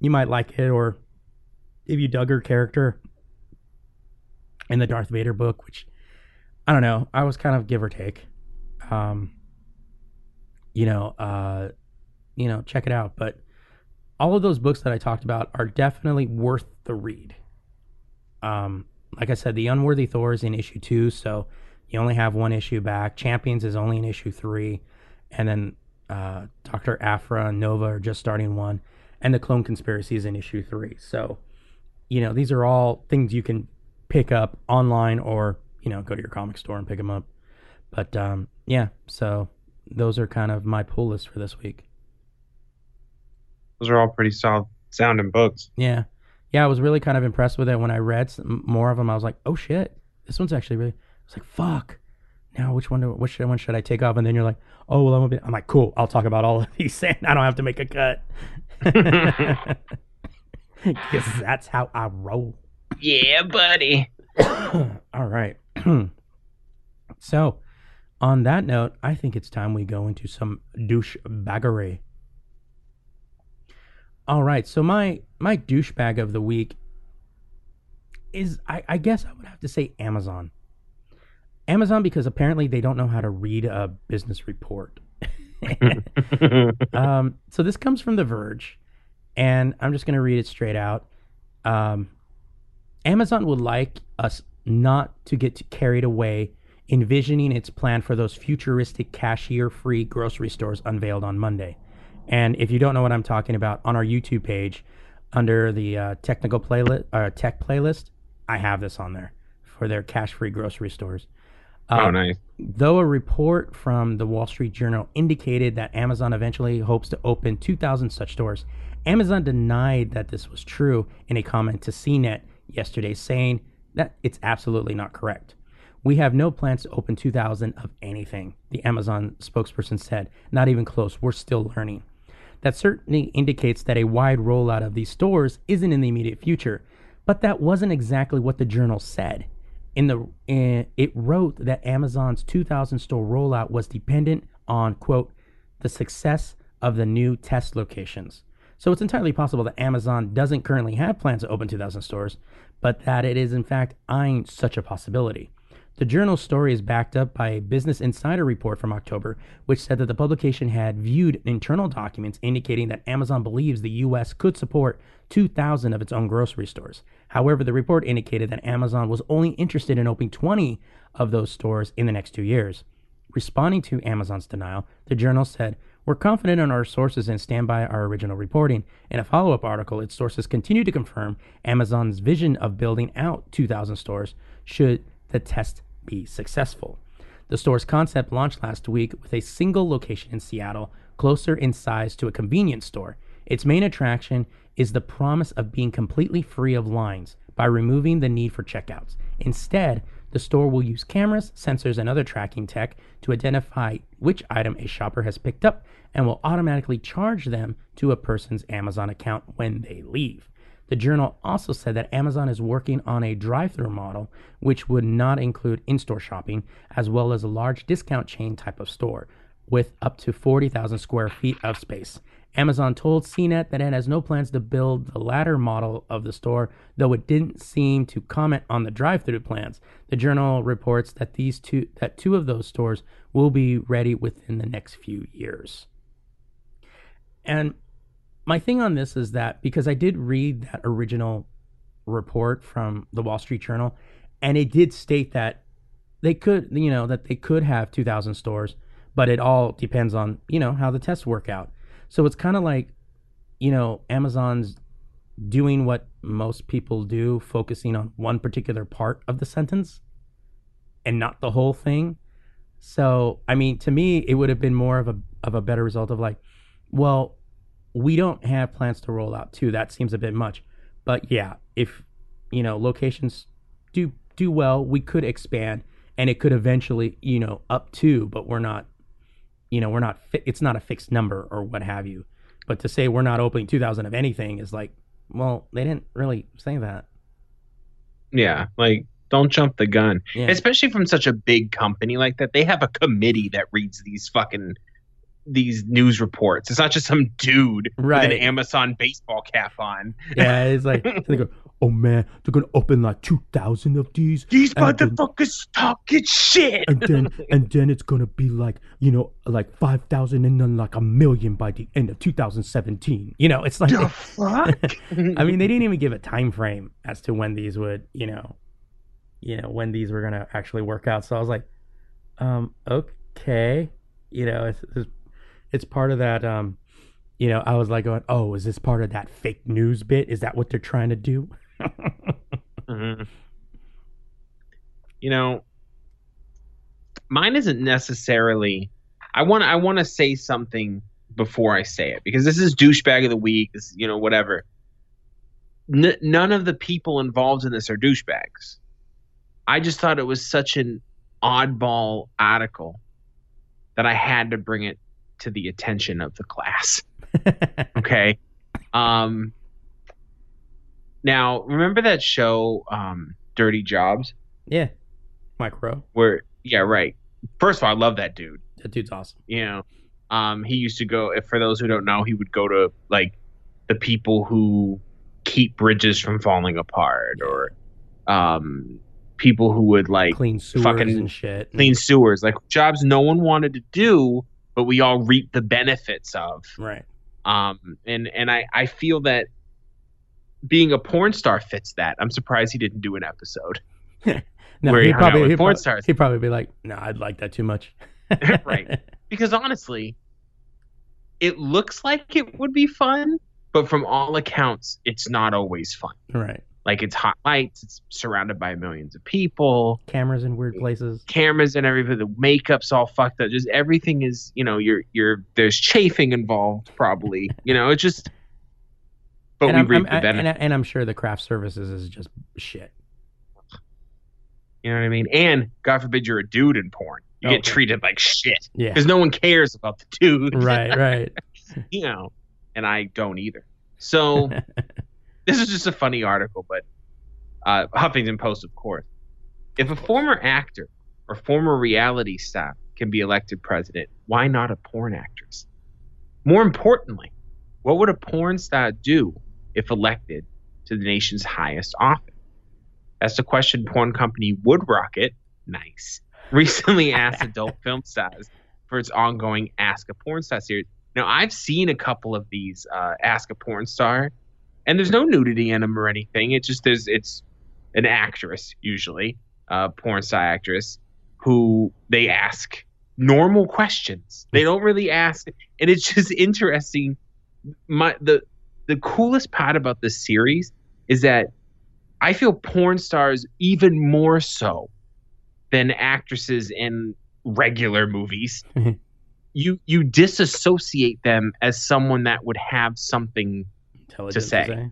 you might like it, or if you dug her character in the Darth Vader book, which I don't know, I was kind of give or take. Um, you know, uh, you know, check it out. But all of those books that I talked about are definitely worth the read. Um, like I said, the Unworthy Thor is in issue two, so you only have one issue back. Champions is only in issue three, and then uh, Doctor Aphra and Nova are just starting one, and the Clone Conspiracy is in issue three. So, you know, these are all things you can pick up online or you know go to your comic store and pick them up. But um, yeah, so those are kind of my pull list for this week. Those are all pretty solid sounding books. Yeah, yeah, I was really kind of impressed with it when I read some more of them. I was like, oh shit, this one's actually really. I was like, fuck. Now which one? Do, which one should I take off? And then you're like, oh well, I'm, I'm like, cool. I'll talk about all of these, *laughs* and I don't have to make a cut. *laughs* Because that's how I roll. Yeah, buddy. *coughs* All right. *clears throat* so, on that note, I think it's time we go into some douchebaggery. All right. So my my douchebag of the week is I, I guess I would have to say Amazon. Amazon because apparently they don't know how to read a business report. *laughs* um, so this comes from The Verge, and I'm just going to read it straight out. Um, Amazon would like us not to get carried away envisioning its plan for those futuristic cashier free grocery stores unveiled on Monday. And if you don't know what I'm talking about, on our YouTube page, under the uh, technical playlist, uh, tech playlist, I have this on there for their cash free grocery stores. Oh, Um, nice. Though a report from the Wall Street Journal indicated that Amazon eventually hopes to open 2,000 such stores, Amazon denied that this was true in a comment to CNET yesterday, saying that it's absolutely not correct. We have no plans to open 2,000 of anything, the Amazon spokesperson said. Not even close. We're still learning. That certainly indicates that a wide rollout of these stores isn't in the immediate future, but that wasn't exactly what the journal said. In the in, it wrote that Amazon's 2000 store rollout was dependent on quote the success of the new test locations. So it's entirely possible that Amazon doesn't currently have plans to open 2,000 stores, but that it is in fact eyeing such a possibility. The journal's story is backed up by a Business Insider report from October, which said that the publication had viewed internal documents indicating that Amazon believes the U.S. could support 2,000 of its own grocery stores. However, the report indicated that Amazon was only interested in opening 20 of those stores in the next two years. Responding to Amazon's denial, the journal said, We're confident in our sources and stand by our original reporting. In a follow up article, its sources continue to confirm Amazon's vision of building out 2,000 stores should the test be successful. The store's concept launched last week with a single location in Seattle, closer in size to a convenience store. Its main attraction is the promise of being completely free of lines by removing the need for checkouts. Instead, the store will use cameras, sensors, and other tracking tech to identify which item a shopper has picked up and will automatically charge them to a person's Amazon account when they leave. The journal also said that Amazon is working on a drive through model, which would not include in store shopping, as well as a large discount chain type of store with up to 40,000 square feet of space. Amazon told CNET that it has no plans to build the latter model of the store, though it didn't seem to comment on the drive-through plans. The journal reports that these two that two of those stores will be ready within the next few years. And my thing on this is that because I did read that original report from the Wall Street Journal, and it did state that they could, you know, that they could have 2,000 stores, but it all depends on, you know, how the tests work out. So it's kind of like, you know, Amazon's doing what most people do, focusing on one particular part of the sentence and not the whole thing. So, I mean, to me, it would have been more of a of a better result of like, well, we don't have plans to roll out two. That seems a bit much. But yeah, if you know locations do do well, we could expand and it could eventually, you know, up to, but we're not you know, we're not fi- it's not a fixed number or what have you. But to say we're not opening 2000 of anything is like, well, they didn't really say that. Yeah, like don't jump the gun. Yeah. Especially from such a big company like that. They have a committee that reads these fucking these news reports. It's not just some dude with an Amazon baseball cap on. Yeah, it's like *laughs* they go, "Oh man, they're going to open like 2000 of these." These And then- motherfuckers talking shit. and then *laughs* and then it's gonna be like you know like five thousand and then like a million by the end of 2017. You know, it's like the *laughs* fuck? I mean, they didn't even give a time frame as to when these would you know, you know when these were gonna actually work out. So I was like, um, okay, you know, it's it's, it's part of that. Um, you know, I was like going, oh, is this part of that fake news bit? Is that what they're trying to do? *laughs* Mhm. You know, mine isn't necessarily. I want. I want to say something before I say it because this is douchebag of the week. This, you know, whatever. N- none of the people involved in this are douchebags. I just thought it was such an oddball article that I had to bring it to the attention of the class. *laughs* Okay. Um. Now, remember that show, um, Dirty Jobs, yeah, Mike Rowe, where yeah, right. First of all, I love that dude. that dude's awesome. You know, um, he used to go. If for those who don't know, he would go to like the people who keep bridges from falling apart, or um, people who would like Clean sewers fucking and shit. clean sewers, like jobs no one wanted to do, but we all reap the benefits of. Right. Um, and and I I feel that being a porn star fits that. I'm surprised he didn't do an episode. *laughs* No, *laughs* Where he he'd hung out probably, he'd, porn stars. he'd probably be like, "No, I'd like that too much." *laughs* Right. because honestly, it looks like it would be fun, but from all accounts, it's not always fun. Right. Like it's hot lights, it's surrounded by millions of people, Cameras in weird places. cameras and everything. The makeup's all fucked up. Just everything is, you know, you're you're there's chafing involved, probably. *laughs* you know, it's just. But and, we I'm, reap the benefit. and, I- and I'm sure the craft services is just shit. you know what I mean? And God forbid you're a dude in porn, you get treated like shit Yeah. because no one cares about the dude. right. Right. *laughs* you know, and I don't either. So *laughs* this is just a funny article, but uh, Huffington Post, of course. If a former actor or former reality star can be elected president, why not a porn actress? More importantly, What would a porn star do if elected to the nation's highest office? That's the question porn company WoodRocket, nice, *laughs* recently asked adult *laughs* film stars for its ongoing Ask a Porn Star series. Now, I've seen a couple of these uh, Ask a Porn Star, and there's no nudity in them or anything. It just there's it's an actress usually, a porn star actress, who they ask normal questions. They don't really ask, and it's just interesting. My the the coolest part about this series is that I feel porn stars even more so than actresses in regular movies. *laughs* you you disassociate them as someone that would have something Intelligent say.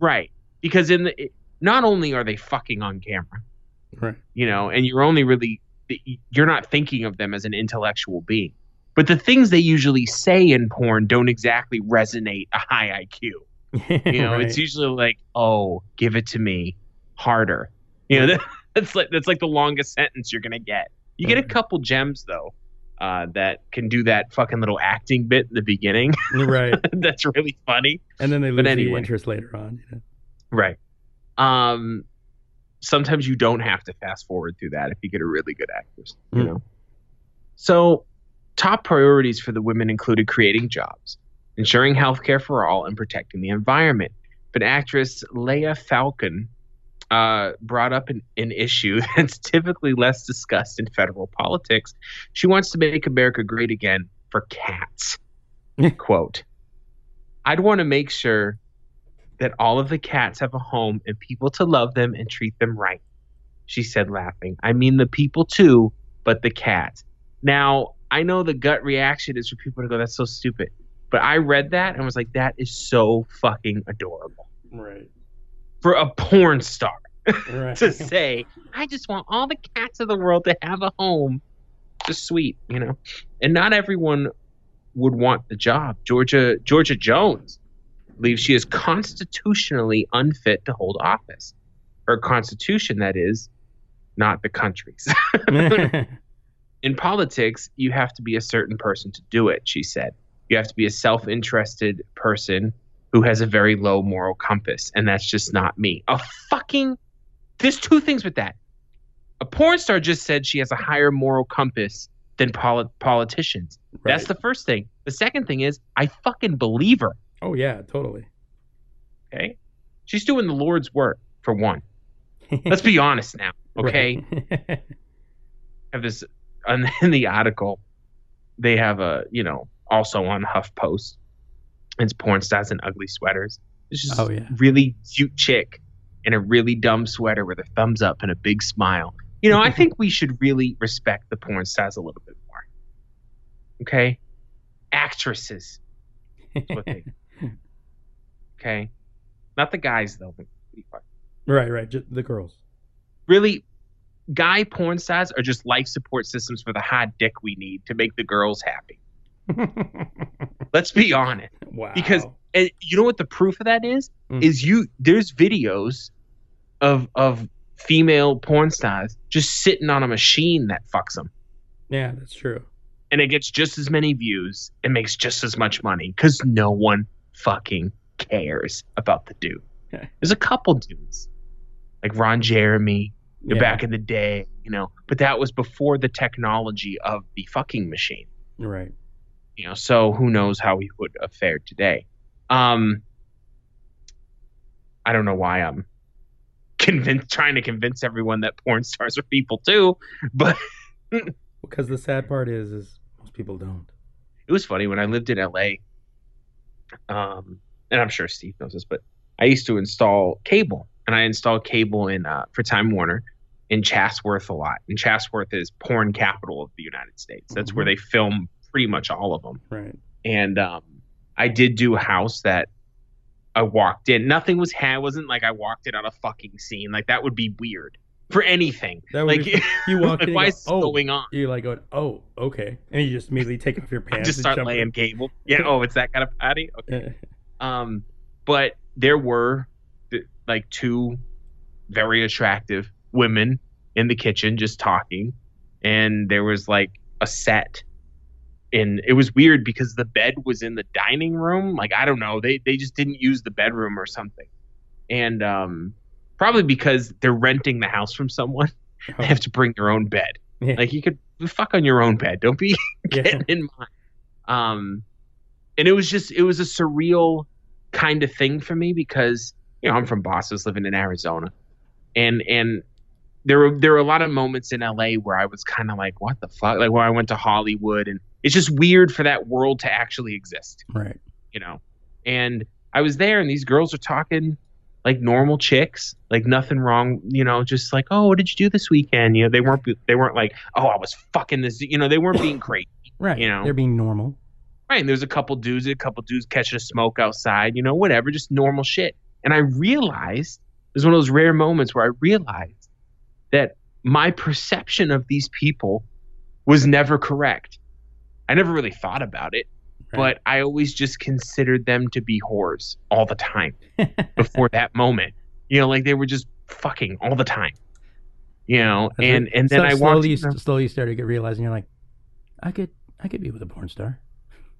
right because in the not only are they fucking on camera, Right. you know, and you're only really you're not thinking of them as an intellectual being. But the things they usually say in porn don't exactly resonate a high IQ. *laughs* You know, it's usually like, "Oh, give it to me harder." You know, that, *laughs* that's like that's like the longest sentence you're gonna get. You get a couple gems though, uh, that can do that fucking little acting bit in the beginning. *laughs* right. that's really funny. And then they lose the anyway. interest later on. You know? Right. Um, sometimes you don't have to fast forward through that if you get a really good actress. You Mm. know. So, top priorities for the women included creating jobs, ensuring healthcare for all, and protecting the environment. But actress Leia Falcon uh, brought up an, an issue *laughs* that's typically less discussed in federal politics. She wants to make America great again for cats. Quote I'd want to make sure that all of the cats have a home and people to love them and treat them right. She said, laughing. I mean the people too, but the cats. Now, I know the gut reaction is for people to go, that's so stupid. But I read that and was like, that is so fucking adorable. Right. For a porn star Right. *laughs* to say, I just want all the cats of the world to have a home. Just sweet, you know. And not everyone would want the job. Georgia Georgia Jones believes she is constitutionally unfit to hold office. Her constitution, that is, not the country's. *laughs* *laughs* In politics, you have to be a certain person to do it, she said. You have to be a self interested person who has a very low moral compass, and that's just not me. A fucking. There's two things with that. A porn star just said she has a higher moral compass than poli- politicians. That's the first thing. The second thing is, I fucking believe her. Oh yeah, totally. Okay. She's doing the Lord's work, for one. Let's be *laughs* honest now. Okay. Right. have this on, *laughs* in the article they have a you know also on huffpost it's porn stars in ugly sweaters. It's just Oh, yeah. really cute chick in a really dumb sweater with a thumbs up and a big smile. You know i think *laughs* we should really respect the porn stars a little bit more. Okay? Actresses. What they *laughs* okay? Not the guys though right, right. Just the girls. really guy porn stars are just life support systems for the hot dick we need to make the girls happy *laughs* let's be honest wow. because and you know what the proof of that is Mm. is you there's videos of of female porn stars just sitting on a machine that fucks them yeah, that's true. and it gets just as many views and makes just as much money because no one fucking cares about the dude *laughs* there's a couple dudes like ron jeremy Yeah. back in the day you know but that was before the technology of the fucking machine Right. You know so who knows how he would have fared today um i don't know why i'm *laughs* convinced trying to convince everyone that porn stars are people too but *laughs* Because the sad part is, is most people don't. it was funny when i lived in la um and i'm sure steve knows this but i used to install cable and i installed cable in uh, for time warner in chatsworth a lot and chatsworth is porn capital of the united states that's where Mhm. they film pretty much all of them Right. and um, I did do a house that I walked in. Nothing was ha- it wasn't like I walked in on a fucking scene. Like that would be weird for anything. That would like be- *laughs* you walk in like, and why go, is "Oh." going on? You're like going, oh, okay, and you just immediately take off your *laughs* pants. just and start laying in. cable. Yeah. Oh, it's that kind of party. *laughs* Okay. Um, but there were like two very attractive women in the kitchen just talking, and there was like a set and it was weird because the bed was in the dining room. Like I don't know, they they just didn't use the bedroom or something, and um, probably because they're renting the house from someone, *laughs* they have to bring their own bed. Yeah. Like you could fuck on your own bed. Don't be *laughs* Yeah. getting in mine. Um, and it was just it was a surreal kind of thing for me because you know I'm from Boston, living in Arizona, and and there were there were a lot of moments in LA where I was kind of like, what the fuck? Like where I went to Hollywood, and it's just weird for that world to actually exist Right. you know. And I was there, and these girls are talking like normal chicks, like nothing wrong, you know, just like, oh, what did you do this weekend? You know, they weren't they weren't like, oh, I was fucking this, you know, they weren't being crazy, Right. You know. They're being normal. right? And there's a couple dudes, a couple dudes catching a smoke outside, you know, whatever, just normal shit. And I realized it was one of those rare moments where I realized that my perception of these people was never correct. I never really thought about it but I always just considered them to be whores all the time *laughs* before that moment. You know, like they were just fucking all the time. You know, That's and right. and then So I slowly, you, slowly started to get realizing you're like, I could, I could be with a porn star.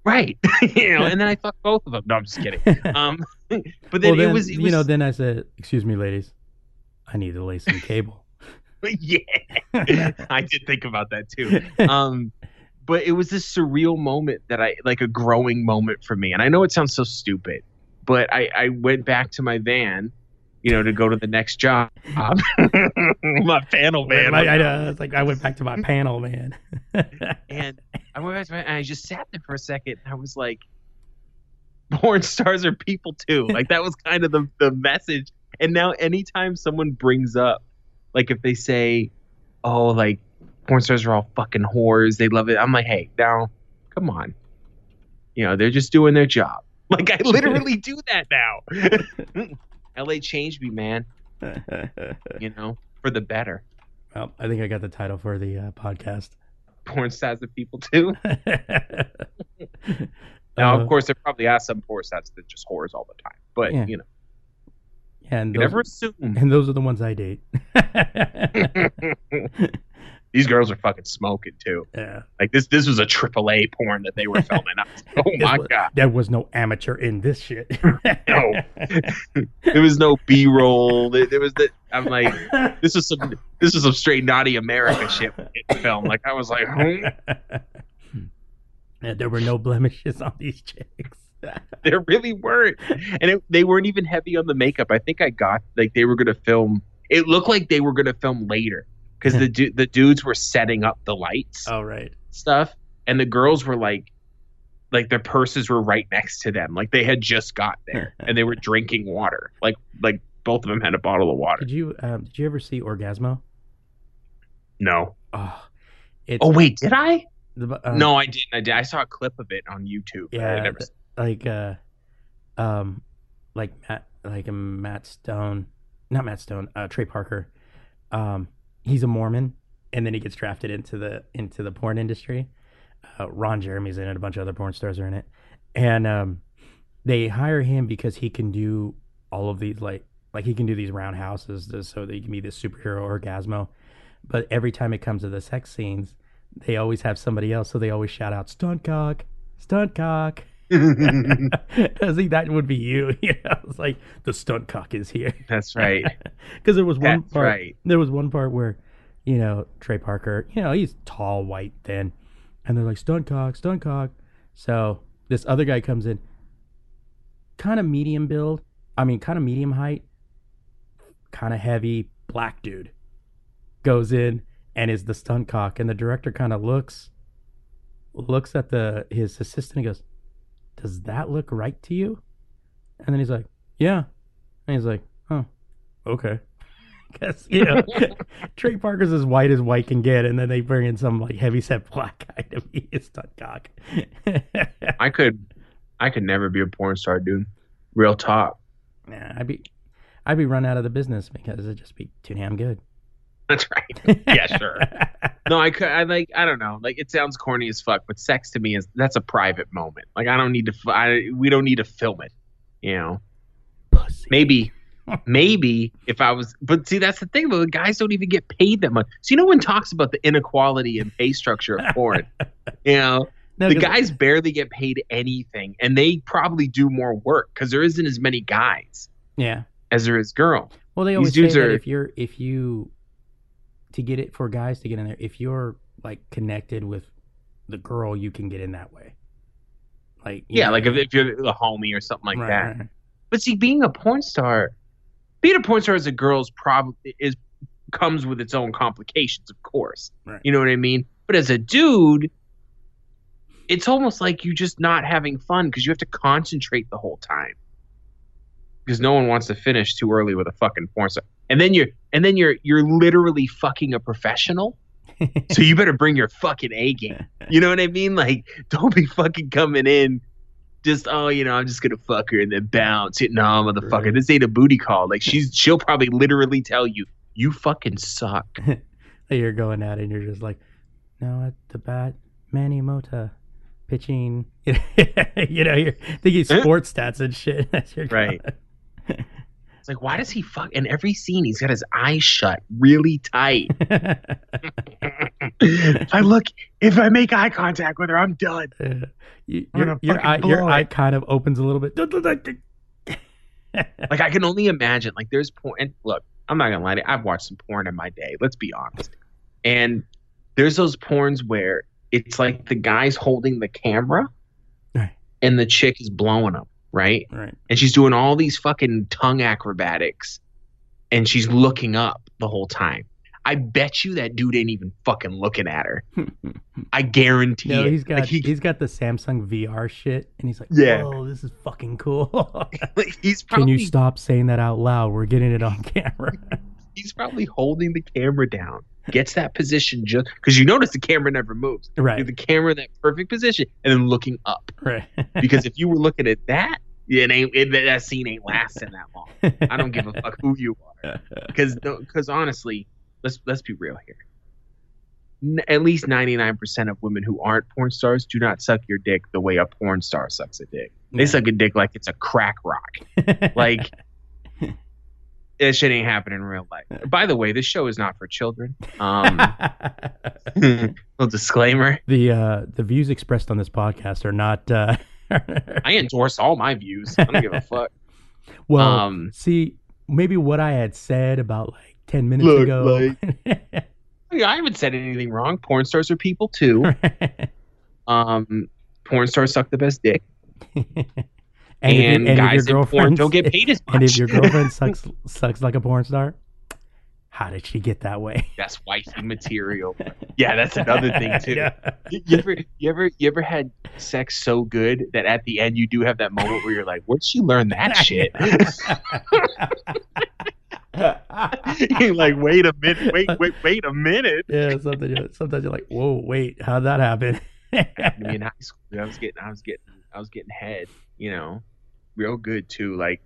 right, *laughs* you know, and then I *laughs* fucked both of them. No, I'm just kidding. Um, but then, well, then it was, it was you know, then I said, "Excuse me, ladies, I need to lay some cable." yeah, I did think about that too. Um, but it was this surreal moment that I like a growing moment for me. And I know it sounds so stupid, but I, I went back to my van, you know, to go to the next job. *laughs* my panel van. I, I, know, it's like I went back to my panel, man. *laughs* and I went back to my, and I just sat there for a second. And I was like, porn stars are people too. *laughs* Like that was kind of the, the message. And now anytime someone brings up, like if they say, oh, like porn stars are all fucking whores, they love it. I'm like, hey, now, come on. You know, they're just doing their job. *laughs* Like I literally do that now. *laughs* LA changed me, man. *laughs* You know, for the better. well, I think I got the title for the uh, podcast. Porn stars are people too. Now, Uh, of course, there probably are some porn stars that just whores all the time. But Yeah. you know, and you those, never assume. and those are the ones I date. These girls are fucking smoking too. yeah. Like this, this was a AAA porn that they were *laughs* filming. I was like, oh my was- god, There was no amateur in this shit. *laughs* No. *laughs* there was no B roll. There, there was the. I'm like, this is some, this is some straight naughty America shit film. Like I was like, hmm, Yeah, there were no blemishes on these chicks. there really weren't, and it, they weren't even heavy on the makeup. I think I got like they were gonna film. It looked like they were gonna film later because the *laughs* du- the dudes were setting up the lights. All right. stuff and the girls were like like their purses were right next to them like they had just got there *laughs* and they were drinking water like like both of them had a bottle of water Did you um, did you ever see Orgasmo? no Oh, oh wait did i the, um, no i didn't i did i saw a clip of it on youtube Yeah, never like uh, um, like Matt, like um, Matt Stone, not Matt Stone, uh, Trey Parker. Um, he's a Mormon, and then he gets drafted into the into the porn industry. Uh, Ron Jeremy's in it, a bunch of other porn stars are in it, and um, they hire him because he can do all of these like like he can do these roundhouses so that he can be this superhero orgasmo. But every time it comes to the sex scenes, they always have somebody else, so they always shout out "stunt cock, stunt cock." *laughs* I think that would be you. *laughs* You know, it's like the stunt cock is here that's right *laughs* because there was one That's part. right. There was one part where, you know, Trey Parker, you know, he's tall, white, thin, and they're like stunt cock, stunt cock. So this other guy comes in, kind of medium build. I mean, kind of medium height, kind of heavy, black dude, goes in and is the stunt cock, and the director kind of looks, looks at the his assistant and goes, "Does that look right to you?" And then he's like, "Yeah," and he's like, "Oh, okay." *laughs* Because you know, *laughs* Trey Parker's as white as white can get, and then they bring in some like heavy set black guy to be *laughs* his stunt cock. i could i could never be a porn star dude real talk yeah, I'd be, I'd be run out of the business because it'd just be too damn good. that's right yeah sure no i could i like i don't know like it sounds corny as fuck but sex to me is that's a private moment like i don't need to I, we don't need to film it you know Pussy. maybe *laughs* maybe if i was but see that's the thing though the guys don't even get paid that much so you know when talks about the inequality and pay structure of porn *laughs* you know No, the guys barely get paid anything, and they probably do more work because there isn't as many guys Yeah. as there is girl. Well, they These always say dudes that are- if you're if you to get it for guys to get in there, if you're like connected with the girl, you can get in that way. Like Yeah, know, like if, if you're a homie or something like right, that. right. But see, being a porn star, being a porn star as a girl's probably is comes with its own complications, of course. Right. You know what I mean? But as a dude, it's almost like you're just not having fun because you have to concentrate the whole time. Because no one wants to finish too early with a fucking porn star. And then you're and then you're you're literally fucking a professional. *laughs* so you better bring your fucking A game. You know what I mean? Like, don't be fucking coming in just oh, you know, I'm just gonna fuck her and then bounce. No, motherfucker, Right. this ain't a booty call. Like she's she'll probably literally tell you, you fucking suck. *laughs* you're going at it and you're just like, no, at the bat, Manny Mota pitching. *laughs* you know, you're thinking sports stats and shit. Right. Going. It's like, why does he fuck? In every scene, he's got his eyes shut really tight. if *laughs* I look, if I make eye contact with her, I'm done. Uh, you, I'm your your eye, your eye kind of opens a little bit. Like I can only imagine. Like there's porn. And look, I'm not gonna lie to you. I've watched some porn in my day. Let's be honest. And there's those porns where it's like the guy's holding the camera, Right. and the chick is blowing him, right? right. And she's doing all these fucking tongue acrobatics, and she's looking up the whole time. I bet you that dude ain't even fucking looking at her. *laughs* I guarantee No, it. he's got Like, he- he's got the Samsung VR shit, and he's like, Yeah. "Oh, this is fucking cool." *laughs* he's Can you stop saying that out loud? We're getting it on *laughs* camera. he's probably holding the camera down, gets that position just because you notice the camera never moves. right, Leave the camera in that perfect position and then looking up. right. *laughs* Because if you were looking at that, it ain't it, that scene ain't lasting that long. I don't give a fuck who you are. *laughs* Because because honestly, let's let's be real here. N- at least ninety nine percent of women who aren't porn stars do not suck your dick the way a porn star sucks a dick. They Yeah. suck a dick like it's a crack rock. *laughs* Like that shit ain't happening in real life. By the way, this show is not for children. Um, *laughs* *laughs* little disclaimer. the uh, the views expressed on this podcast are not. Uh, *laughs* I endorse all my views. I don't give a fuck. well, um, see, maybe what I had said about like ten minutes Look, ago. Yeah, I haven't said anything wrong. Porn stars are people too. Um, porn stars suck the best dick, and, if, and, your- and if your girlfriend don't get paid as much. *laughs* and if your girlfriend sucks *laughs* sucks like a porn star, how did she get that way? that's wifey material. *laughs* Yeah, that's another thing too. Yeah. You ever, you ever, you ever had sex so good that at the end you do have that moment where you're like, "Where'd she learn that shit?" you're like, "Wait a minute, wait, wait, wait a minute." yeah, something. you're- Sometimes you're like, "Whoa, wait, how'd that happen?" me in high school. I was getting, I was getting, I was getting head. You know, real good too. Like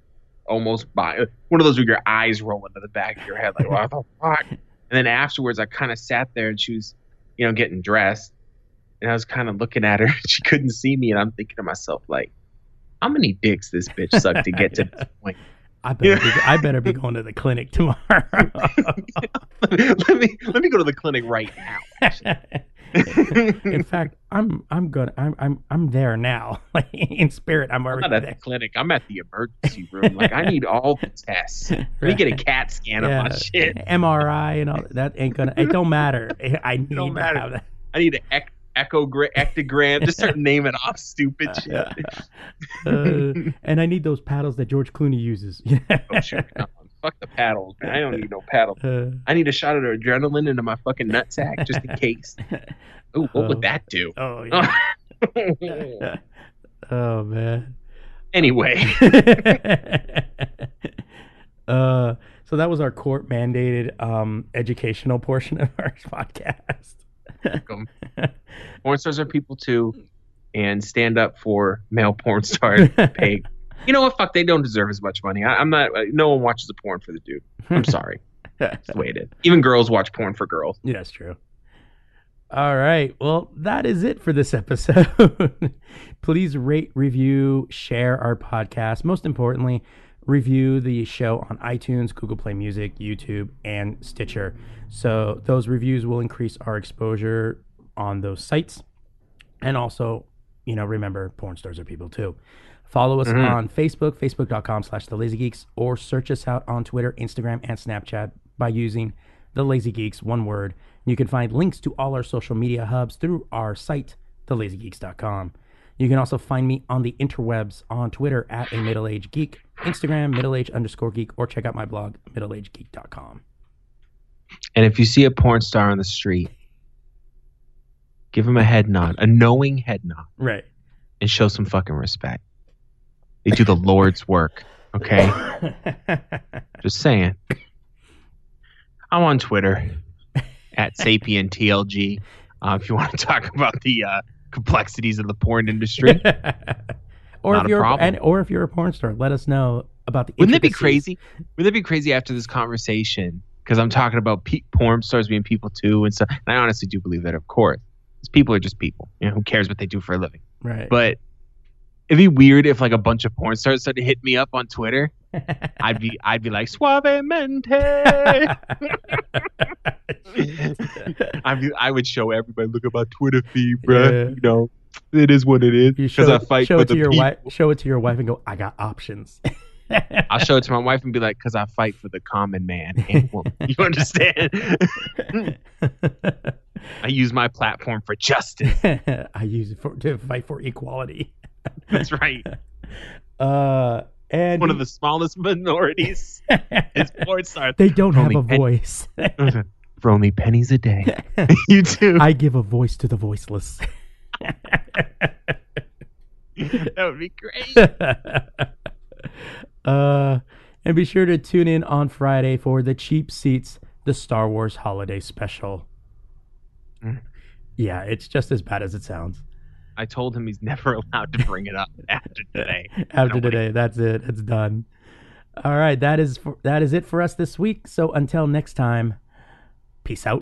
almost by one of those where your eyes roll into the back of your head, like what the *laughs* fuck. And then afterwards, I kind of sat there and she was, you know, getting dressed, and I was kind of looking at her. *laughs* She couldn't see me, and I'm thinking to myself, like, how many dicks this bitch sucked to get to this *laughs* point? I better, be, I better be going to the clinic tomorrow. let me let me go to the clinic right now. *laughs* In fact, I'm I'm gonna I'm I'm I'm there now. *laughs* Like in spirit, I'm I'm not at there. the clinic. I'm at the emergency room. Like I need all the tests. Let me get a CAT scan of my shit. MRI and all that ain't gonna. It don't matter. *laughs* I need don't to matter. have that. I need an ec- echogra- ectogram. Just start naming off stupid shit. Uh, and I need those paddles that George Clooney uses. oh shit! No, fuck the paddles, man. I don't need no paddle. *laughs* Uh, I need a shot of adrenaline into my fucking nutsack just in *laughs* case. Ooh, what would that do? oh *laughs* yeah. oh man. anyway, uh, so that was our court mandated um, educational portion of our podcast. welcome. porn stars are people too, and stand up for male porn stars. Pay. You know what? Fuck, they don't deserve as much money. I, I'm not. uh, No one watches the porn for the dude. I'm *laughs* sorry. *laughs* That's the way it is. Even girls watch porn for girls. Yeah, that's true. All right. Well, that is it for this *laughs* episode. Please rate, review, share our podcast. Most importantly, review the show on iTunes, Google Play Music, YouTube, and Stitcher. So those reviews will increase our exposure on those sites. And also, you know, remember porn stars are people too. Follow us Mhm. on Facebook, facebook.com slash the lazy geeks, or search us out on Twitter, Instagram, and Snapchat by using the lazy geeks, one word. You can find links to all our social media hubs through our site, thelazygeeks.com. You can also find me on the interwebs on Twitter at a middle aged geek, Instagram, middle age underscore geek, or check out my blog, middleagegeek.com. And if you see a porn star on the street, give him a head nod, a knowing head nod, Right. and show some fucking respect. They do the Lord's work. Okay, *laughs* just saying. I'm on Twitter at sapientlg. Uh, if you want to talk about the uh, complexities of the porn industry, *laughs* or Not if you're problem. and or if you're a porn star, let us know about the. wouldn't that be crazy? Wouldn't that be crazy after this conversation? Because I'm talking about pe- porn stars being people too, and stuff. And I honestly do believe that, of course, people are just people. You know, who cares what they do for a living? Right. But it'd be weird if like a bunch of porn stars started to hit me up on Twitter. *laughs* I'd be I'd be like suavemente. *laughs* I'd I would show everybody look at my Twitter feed, bro. Yeah. You know, it is what it is. show, Because I fight show for it to the your people. wife. Show it to your wife and go. I got options. *laughs* I'll show it to my wife and be like, "Cause I fight for the common man and woman." You understand? I use my platform for justice. I use it for to fight for equality. That's right. *laughs* Uh, and One of the smallest *laughs* minorities is *laughs* porn stars. they don't have a pen- voice. For only pennies a day. you too. I give a voice to the voiceless. that would be great. uh, and be sure to tune in on Friday for the cheap seats, the Star Wars Holiday Special. Mm. Yeah, it's just as bad as it sounds. I told him he's *laughs* never allowed to bring it up after *laughs* today. After today, that's it. It's done. All right, that is for, that is it for us this week. So until next time, peace out.